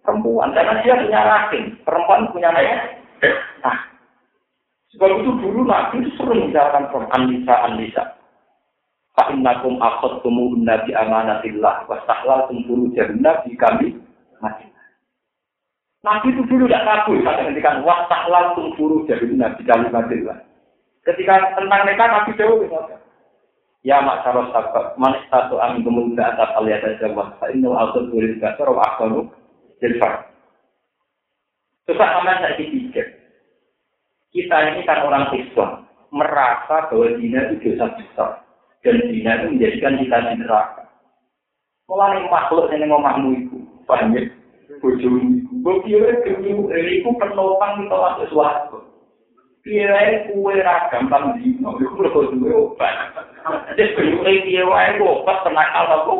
perempuan. Karena dia punya rahim. Perempuan punya naya. Nah, sebab itu dulu Nabi itu sering menjalankan perempuan. Anissa, Anissa. Fa'innakum akhad tumuhun nabi amanatillah. Wastahlal tumpuru jannah di kami mati. Nabi itu dulu tidak kabur pada ketika wasahlal tumpuru jadi nabi kalimatillah. Ketika tentang mereka Nabi jauh Ya mak saros sabab man satu angin kemudian atas aliat jawab. Ini auto tulis gasar wa akonu jilfar. Coba aman saya pikir. Kita ini kan orang Islam merasa bahwa dina itu dosa besar dan dina itu menjadikan kita di neraka. Kalau makhluk yang ngomahmu itu, paham ya? Bojong itu, bojong itu, bojong itu penopang kita masuk suatu. Kira kue ragam bang dino, itu loh kue obat. Jadi kue wae kue obat, tenakal aku.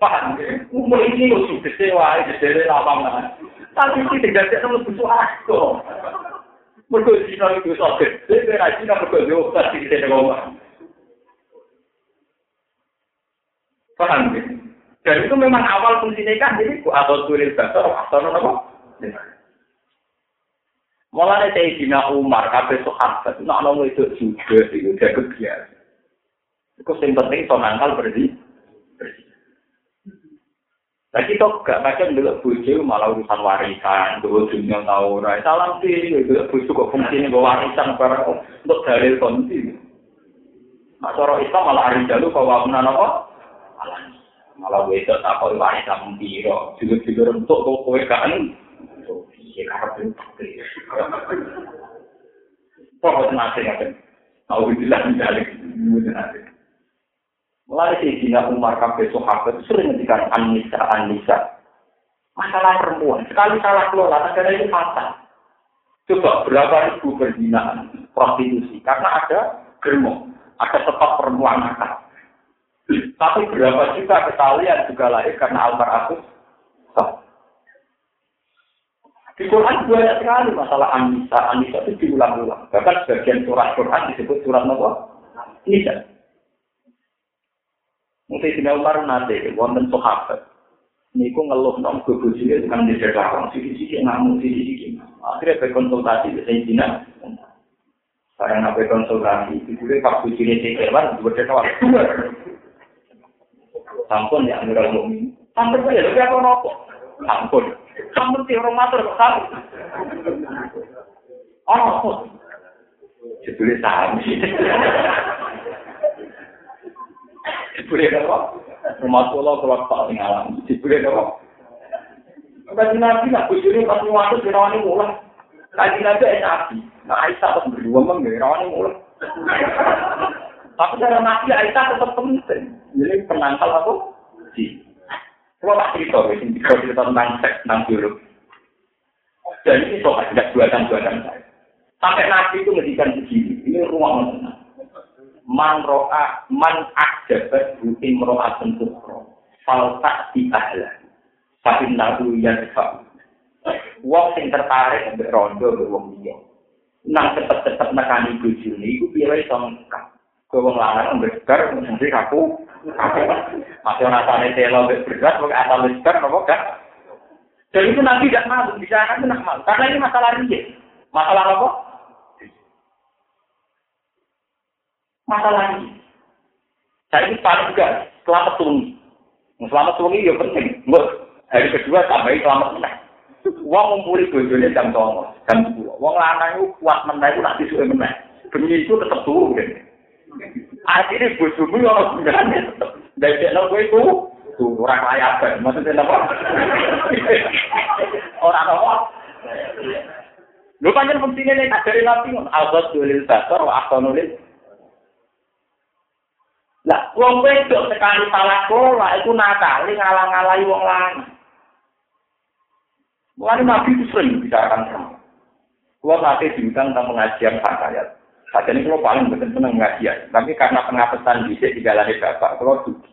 Paham ya? Umur ini lo sudah sewa, jadi lapang lah. Tapi ini tidak ada yang lebih suatu. mergo dina iku iso gede ora dina mergo yo pasti dite nang omah paham ya dan itu memang awal fungsinya kan jadi bu atau tulis dasar atau apa malah ada dina umar kafe sohabat nak nongol itu juga itu dia kebiasa itu penting soal hal berarti Nah kita gak kadang dulu bojo malah urusan warisan, dulu dunia tau rai salam sih, dulu bujo kok fungsi ini warisan para untuk dalil kondisi. Nah soro itu malah hari jalu kau bangunan apa? Alam, malah gue itu tak kau warisan mentiro, juga juga untuk kau kau kan? Iya karena itu takdir. Kau harus nasehatin, mau bilang dalil, mau. Mulai si Dina Umar Kabe Sohabat sering ngendikan Anissa Anissa masalah perempuan sekali salah kelola negara itu fatal. Coba berapa ribu berzinahan prostitusi karena ada germo, ada tempat perempuan nakal. Tapi berapa juta kesalahan juga lahir karena almarhum Di Quran banyak sekali masalah Anissa. Anissa itu diulang-ulang. Bahkan sebagian surat Quran disebut surat apa? Nisa. Mungkin sini Umar nanti, wonten sohabat. Ini aku ngeluh, nong gue buji, itu kan di jadwal, nong sisi-sisi, ngamuk sisi-sisi. Akhirnya berkonsultasi, bisa ini sini. Saya nggak berkonsultasi, itu gue pak buji ini sih, kelewat. Sampun ya, ngira ngomong. Sampun ya, tapi aku ngopo. Sampun. Sampun sih, orang matur, sampun. Oh, sampun. Jadulnya sampun. Apa? Rumah kula kula tak ngalam. Apa? Kaji nabi nak pas. Kaji nabi. Nah Aisyah pas berdua. Tapi cara Aisyah tetap penting. Jadi penangkal aku. Kalau tak cerita, ini cerita tentang seks, tentang. Dan ini soal tidak buatan-buatan saya. Sampai Nabi itu ngedikan begini, ini ruang Man ro'a man akjabat butim ro'a tentukro. Faltak di ahla. Tapi nabu ya sebab. Wong sing tertarik ambek rondo ambek wong liya. Nang cepet-cepet nekani bojone iku piye wae iso ngkak. Kowe wong lanang ambek bar mesti aku. Masih rasane telo ambek berat kok asal bar apa gak? Dan itu nanti tidak malu, bisa kan tidak malu. Karena ini masalah riya. Masalah apa? Masalah ini. Saya ini paling juga selamat sungi. Selamat sungi ya penting. Hari kedua tambahin selamat menang. Wong ngumpuli bojone jam 09.00, jam 10. Wong lanang kuat menang itu nanti suwe menang. Bengi itu tetap turun kan. Akhirnya bojomu channel gue itu tuh orang layak Maksudnya apa? orang apa? Lu panjang pentingnya nih dari nabi al-ghad dulil basar wa Lah, wong wedok sekali salah pola itu nakali ngalang-alangi wong lanang. Mulai Nabi itu sering bicarakan sama. Kalau nanti diundang tentang pengajian ayat. Saat ini kalau paling betul senang pengajian. Tapi karena pengapesan bisa dijalani bapak, kalau dugi.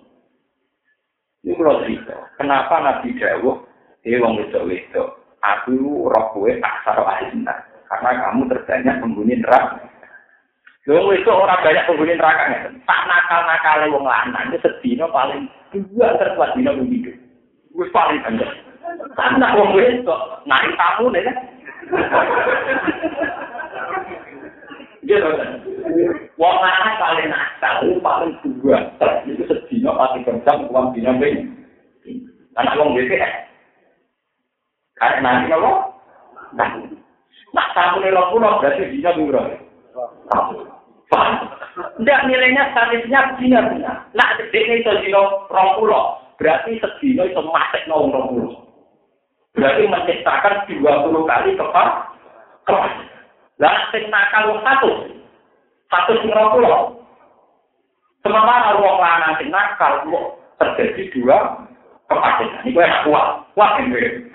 Ini kalau cerita. Kenapa Nabi Dawuh, eh wong wedok wedok, aku roh kue aksar. Karena kamu terbanyak penghuni neraka. Wong itu orang banyak penghuni neraka Tak nakal nakal wong lanang itu sedino paling dua terkuat dino begitu. Gue paling banyak. Karena wong itu naik tamu nih kan. Gitu kan. Wong lanang paling nakal paling dua itu sedino paling kencang uang dino begitu. Karena wong itu Karena nanti kalau Nah, tamu nih lo berarti dino begitu. Tidak nilainya statisnya benar benar. Nak sedeknya itu dino rong pulau. Berarti sedino itu masuk nol rong pulau. Berarti menciptakan dua puluh kali kepala kelas. Lah sing nakal satu. Satu sing rong pulau. Sementara ruang lanang sing nakal terjadi dua kepala. Ini gue kuat. Wah ini.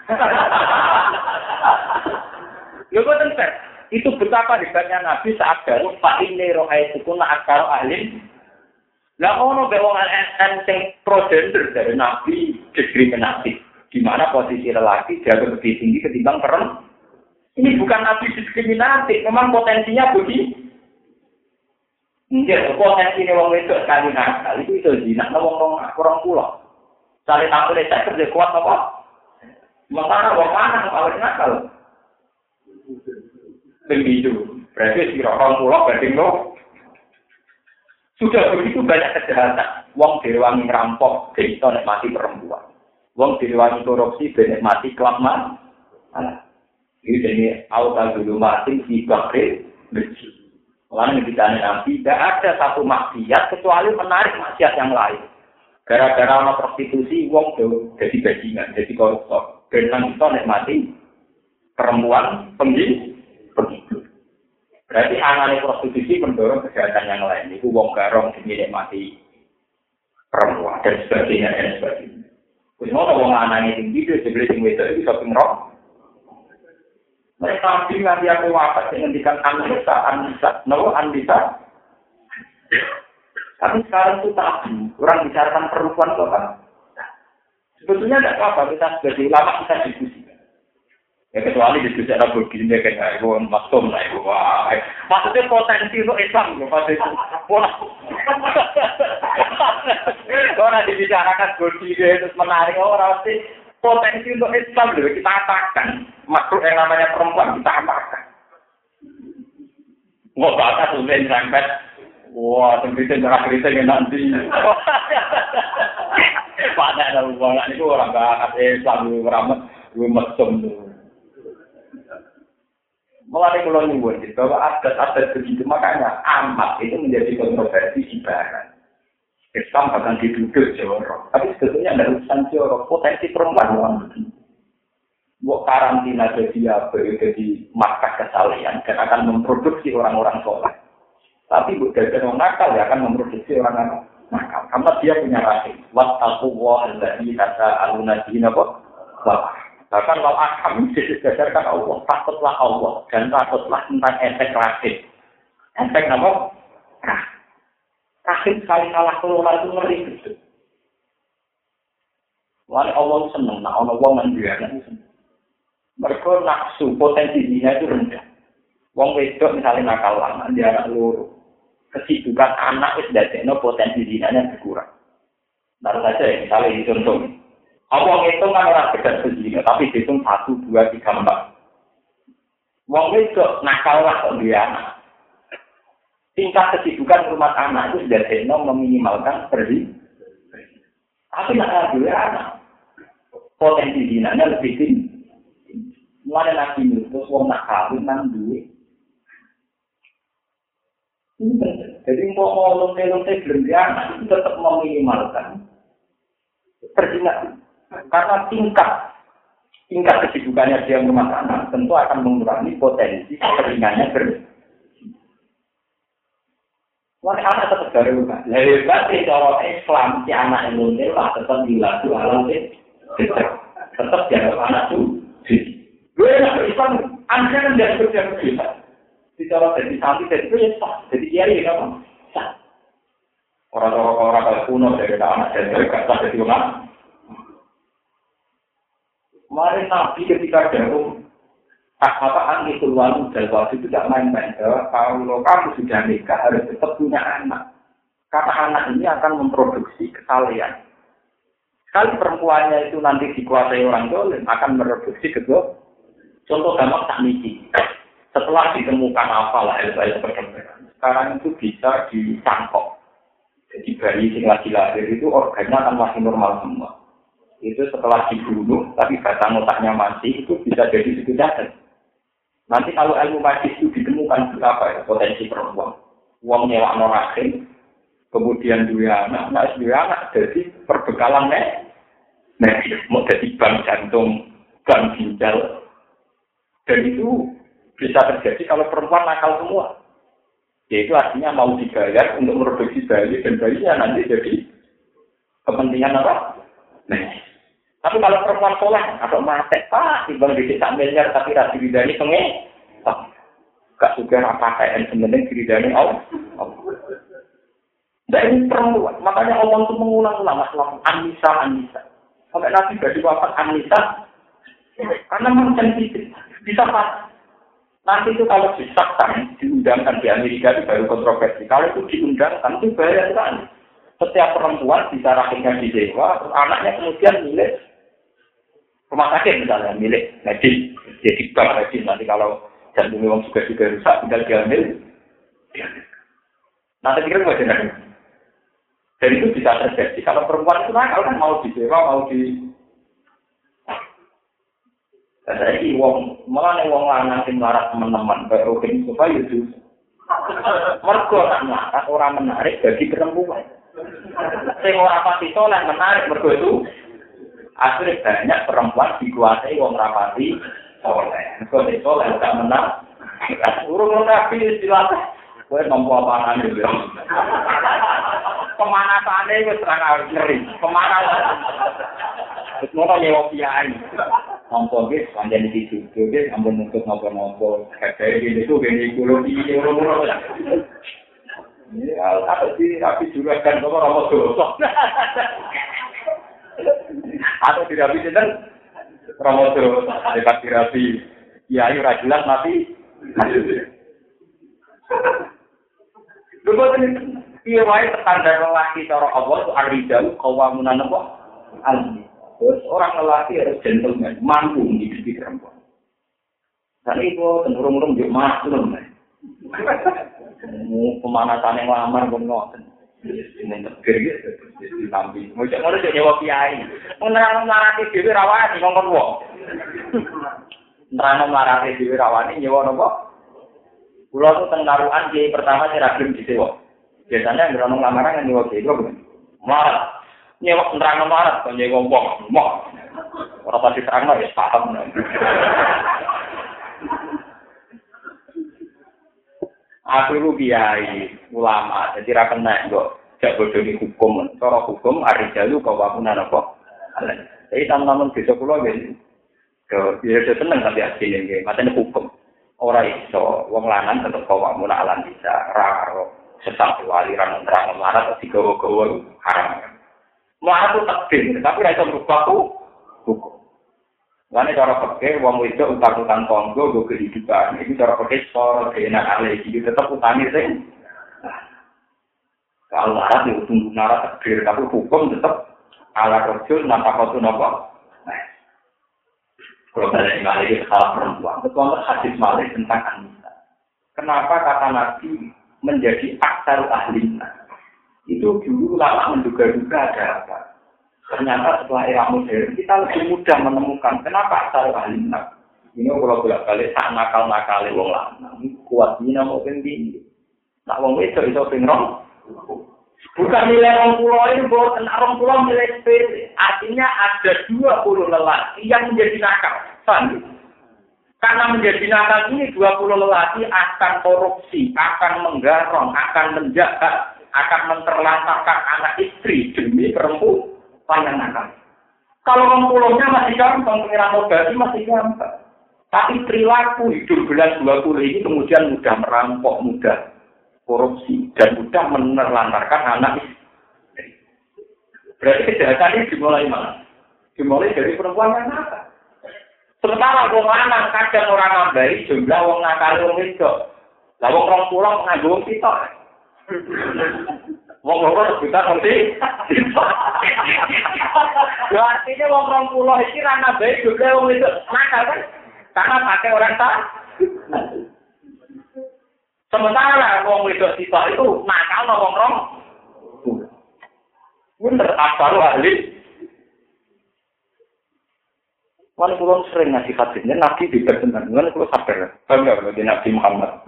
Lho kok tentu itu betapa hebatnya Nabi saat baru Pak ini roh itu pun akar alim. Lah ono be wong sing pro gender dari Nabi diskriminatif. Di mana posisi lelaki jauh lebih tinggi ketimbang perempuan. Ini bukan Nabi diskriminatif, memang potensinya begini. Iya, potensi ini wong itu sekali nakal itu itu zina, wong wong kurang pulau. Saling tampil saya kerja kuat apa? Sementara wong mana paling nakal? Itu. Berarti si orang pulau banding no. Sudah begitu banyak kejahatan. Wong direwangi ngerampok, kita mati perempuan. Wong direwangi korupsi, mati kelap mana? Ini jadi auta dulu mati di bakri. Orang yang ditanya nanti, tidak ada satu maksiat kecuali menarik maksiat yang lain. Gara-gara ono prostitusi, wong jadi bajingan, jadi koruptor. Dan kita nikmati perempuan pengis begitu. Berarti anane prostitusi mendorong kejahatan yang lain. Itu wong garong sing mati perempuan dan sebagainya dan sebagainya. Wis ngono wong anane sing video sebelum sing wedok itu shopping rock. Mereka nabi nganti aku wafat yang ngendikan anisa, anisa, no anisa. Tapi sekarang itu tabu, orang bicarakan perempuan kok kan. Sebetulnya tidak apa-apa, kita sebagai ulama kita diskusi. Ya kecuali di sisi ada begini kayak ibu maksum lah ibu. Wah, maksudnya potensi itu Islam loh pasti. Wah, Orang dibicarakan bodi terus menarik orang sih potensi untuk Islam loh kita apakan makhluk yang namanya perempuan kita apakan Wah, bakat tuh sampai Wah, tembitin darah kritik nanti. Pada ada hubungan itu orang bakat Islam, gue mesum tuh. Mulai kalau gitu, bahwa adat-adat begitu, makanya amat itu menjadi kontroversi ibarat. Islam bahkan diduduk jorok. Tapi sebetulnya ada urusan jorok, potensi perempuan orang begini. Buat karantina jadi apa, jadi markas kesalahan, dan akan memproduksi orang-orang soleh. Tapi bu dari orang nakal ya akan memproduksi orang nakal. Karena dia punya rahim. Wattaku wa alladhi kata alunadina kok. Bahkan kalau akam didasarkan Allah, takutlah Allah dan takutlah tentang efek rahim. Efek apa? Rahim sekali salah kelola itu ngeri gitu. Wali Allah seneng, nah Allah menjualnya seneng. Mereka nafsu potensi dina itu rendah. Wong wedok misalnya nakal lama, dia anak luruh kesibukan anak itu dadekno potensi dinanya berkurang. Taruh saja ya, misalnya contoh. Wong itu kan orang sekedar sezina, tapi dihitung satu, dua, tiga, empat. Wong itu nakal lah kok dia. Tingkat kesibukan rumah anak itu sudah deno meminimalkan pergi. Tapi nak dua anak, potensi dinanya lebih tinggi. Mulai nabi itu, wong nakal, nang duit, Jadi mau ngomong lonte anak itu tetap meminimalkan perjinahan. Karena tingkat tingkat kesibukannya dia rumah anak tentu akan mengurangi potensi keringannya ber. Wah, anak tetap dari rumah. Lebih baik kalau Islam si anak lonte lah tetap dilaku alam tetap jaga anak tuh. Gue nak Islam, anda kan tidak kerja Bicara dari sapi dari itu ya. Jadi kiai ya kan sah. Orang-orang orang kalau kuno dari anak dari kata dari orang. Mari nabi ketika jauh kata-kataan itu lalu waktu itu tidak main-main. Kalau kamu sudah nikah harus tetap punya anak. Karena anak ini akan memproduksi kesalahan. Sekali perempuannya itu nanti dikuasai orang dolim, akan memproduksi kedua. Contoh gampang tak misi. Setelah ditemukan apa lah ilmu perkembangan, sekarang itu bisa ditangkap. Jadi bayi yang lagi lahir itu organnya akan masih normal semua. Itu setelah dibunuh, tapi batang otaknya masih, itu bisa jadi sekedar. Nanti kalau ilmu medis itu ditemukan berapa ya potensi perempuan. Uang nyewa norakin, kemudian dua anak, nah dua anak jadi perbekalan medis, mau jadi bank jantung, bank ginjal, dan itu bisa terjadi kalau perempuan nakal semua. Yaitu artinya mau dibayar untuk memproduksi bayi dan bayinya nanti jadi kepentingan apa? Nah, tapi kalau perempuan soleh atau mati, pak, timbang di tak miliar tapi rasi bidani penge, gak suka apa kayak sebenarnya diridani Allah. Nah ini perempuan, makanya Allah itu mengulang-ulang masalah Anissa, Anissa. Sampai nanti dari wafat Anissa, karena memang sensitif, bisa pas Nanti itu kalau disahkan, diundangkan di Amerika itu baru kontroversi. Kalau itu diundangkan itu bahaya sekali. Setiap perempuan bisa rahimnya di dewa, anaknya kemudian milik rumah sakit misalnya, milik medis. Jadi bank medis nanti kalau jantung memang juga juga rusak, tinggal diambil. Nanti pikir gue jenak. Dan itu bisa terjadi. Kalau perempuan itu nakal kan mau disewa, mau di saya ini wong, malah wong lanang sing larat teman-teman, kayak Robin supaya itu. Mergo orang menarik bagi perempuan. Sing ora pasti soleh menarik mergo itu. akhirnya banyak perempuan dikuasai wong rapati soleh. Kok di soleh gak menang. Urung nabi istilah gue nompo apa nanti ya pemanasan ini gue serang harus ngeri. Pemanasan. Itu mau nyewa piyaan nompo gue sepanjang di situ gue ngambil nuntut nompo nompo kayak gini tuh gini gulung di gini urung urung Ya, tapi sih, tapi juga kan, kok orang mau Atau tidak bisa dan Romo dosa, dikasih rapi, ya ayo rajulan mati. Lu ini, Iya wae standar lelaki cara Allah itu arijal kawamunan apa? Almi. Terus orang lelaki harus gentleman, mampu hidupi perempuan. Dan itu cenderung-cenderung juga maklum. Pemanasan yang lamar pun ngoten. ini negeri di tampil Mojok cek mana cek nyewa kiai menerangkan marati dhewe rawani di ngomong wong menerangkan marati diwi rawan ini nyewa nopo pulau itu tengkaruan kiai pertama si ragim di sewa biasanya yang berenang lamaran yang nyewa kiai itu marat nyewa menerangkan marat kok nyewa wong wong. Ora pasti terang lah ya paham Aku lu kiai ulama, jadi ra kena kok jak bodohi hukum. Cara hukum arijalu kawamunan apa? Jadi teman-teman desa kula nggih ke ya seneng tapi asline nggih, matane hukum. Ora iso wong lanang tetep kawamun alam bisa ra karo sesat aliran terang marah atau digawa-gawa haram. Marah itu takdir, tapi ra berubah hukum. Karena cara pakai uang itu utang-utang konggo gue kehidupan. Ini cara pakai soal keenak alih itu tetap utangi sih. Kalau marah itu tunggu marah takdir, tapi hukum tetap ala rojul nampak kau nopo. Kalau ingin lagi salah perempuan, betul hadis malik tentang Anissa. Kenapa kata Nabi menjadi aksar ahli Itu dulu lama menduga-duga ada apa. Ternyata setelah era modern kita lebih mudah menemukan kenapa asal alimnak. Ini kalau bolak balik tak nakal nakal wong lanang kuat ini mau tinggi. Nak wong itu itu pingrong. Bukan nilai orang pulau ini buat orang pulau nilai sepele. Artinya ada dua puluh lelaki yang menjadi nakal. Paham? Karena menjadi nakal ini dua puluh lelaki akan korupsi, akan menggarong, akan menjaga, akan menterlantarkan anak istri demi perempuan panjang nakal. Kalau orang masih gampang, pengiran modal masih gampang. Tapi perilaku hidup bulan 20 ini kemudian mudah merampok, mudah korupsi, dan mudah menerlantarkan anak. Berarti kejahatan ini dimulai mana? Dimulai dari perempuan yang nakal. Sementara wong lanang kadang orang nambari jumlah wong nakal wong itu. Lah wong rong pulang nganggo. Wong loro juta nanti. Ya artinya wong rong puluh iki ra nabe juga wong itu nakal kan? Karena pakai orang tak. Sementara wong itu sisa itu nakal no wong rong. Bener, apa lu ahli? Wan kulon sering ngasih hadisnya nabi di benar, wan kulo sabar. Bangga di Nabi Muhammad.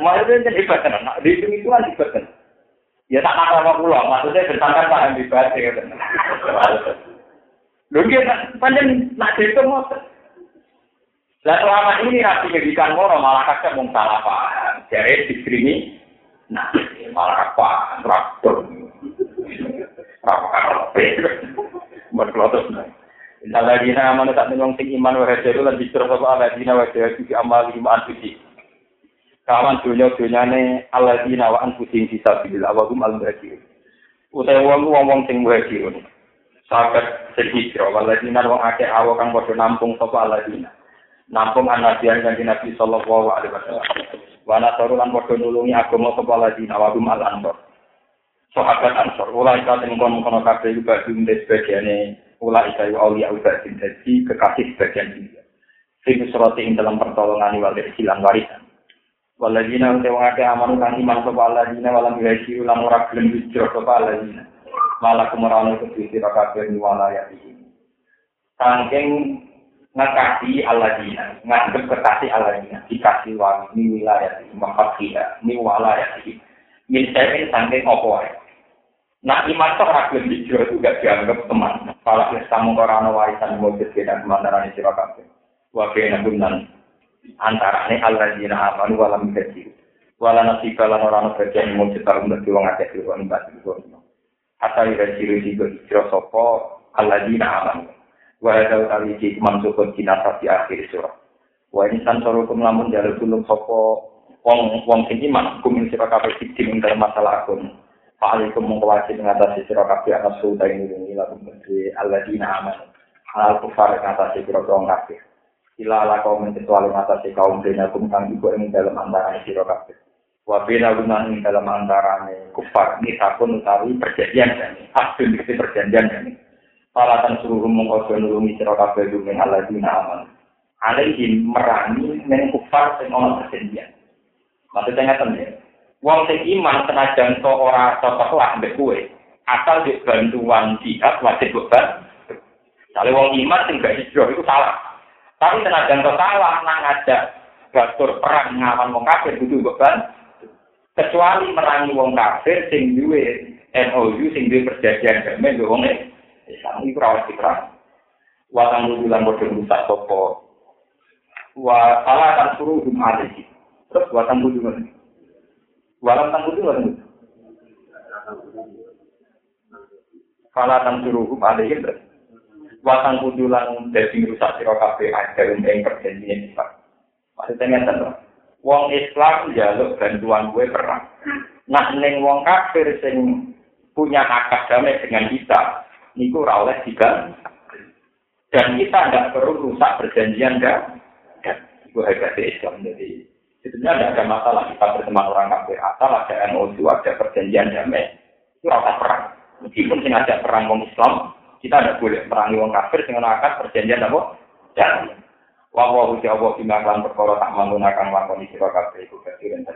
Maksudnya jadi benar, di itu kan benar. Ya tak nakal sama pulau, maksudnya bertangkap pak yang dibaca gitu. Lu dia panjang nak itu mau. Lah selama ini nabi ngedikan ngono malah kakek mau salah paham. Jadi diskrimi, nah malah apa traktor. Apa kalau berkelotos nih. Innaladina amanu tak nengong sing iman wa hajaru lan dikira sapa aladina wa hajaru fi amali ma'an suci. Kawan dunia dunyane alladzina wa anfusihim fi sabilillah wa hum al-muhajirun. Utawa wong wong sing muhajirun. Sahabat sing hijrah walladzina wong akeh awo kang padha nampung sapa alladzina? Nampung anabiyan kanjeng Nabi sallallahu alaihi wasallam. Wa nasaru lan padha nulungi agama sapa alladzina wa hum al-ansar sahabat ansor ulai ka sing kono-kono kabeh juga dhewe sebagiane ulai ka aulia ubadin dadi kekasih sebagian dia sing surati dalam pertolongan wal silang warisan Waladina uta wong akeh aman kang iman sapa waladina walam yuhisi ulang ora gelem hijrah sapa waladina. Malah kemurane kudu sira kabeh walaya iki. Sangking ngakasi aladina, nganggep kekasih aladina, dikasih wangi ni wilayah iki, mahakia, ni walaya iki. Misalnya sangking opo wae. Nah, iman toh ragil hijrah itu gak dianggap teman. Kalau kita kamu korano warisan mujud kita kemandaran sira kabeh. Wa gunan antarane alladzina amanu wa lam yusyriku wa la nasika lan ora ana bagian mung cetar mlebu wong akeh kuwi wong batin kuwi apa ira ciri sikut ciri sopo alladzina amanu. Wa hadza kali iki mansuk kina sati akhir surah. Wa in santoro kum lamun jare kulo sopo wong wong sing iman kumin sira kabeh sikti ing dalem masalah akun fa alaikum mengkawasi ngatasi sira kabeh asu ta ing ngilang mesti alladzina amanu. Hal kufar ngatasi sira kabeh. Ila ala kaum kecuali si kaum dina kum kang ibu ing dalam antara sira kabeh Wabila gunan ing dalam antarane kufar ini takun utawi perjanjian dan hasil dari perjanjian dan Falatan suruh mengkodoh nulungi sira kabeh min alladzina aman. Alaihi merangi neng kufar sing ana perjanjian. Maksudnya ngeten ya. Wong sing iman senajan to ora cocok lah mbek kowe, asal di bantuan jihad wajib beban. Kalau wong iman sing gak hijrah itu salah. Tapi senajan to salah nang ngajak batur perang ngawan wong kafir kudu beban. kecuali merangi wong kafir sing duwe MOU sing duwe perjanjian damai mbek wong Islam iku ora diperang. Wa kang bulan padha rusak sapa. Wa ala kan suruh alaihi. Terus wa kang bulan. Walam tang bulan Fala kang suruh hum alaihi. Wa kang bulan dadi rusak sira kabeh ajar ing perjanjian Islam. Maksudnya ngeten wong Islam jaluk bantuan gue perang. Nah, neng wong kafir sing punya akad damai dengan kita, niku ora oleh. Dan kita tidak perlu rusak perjanjian dan itu hebat Islam. Jadi sebenarnya tidak ada masalah kita berteman orang kafir asal ada MOU, ada perjanjian damai. Itu rasa perang. Meskipun sing ada perang wong Islam, kita tidak boleh merangi wong kafir dengan akad perjanjian apa? Dan Wa wa hu bima kan perkara tak menggunakan lakon sira kabeh iku kasiren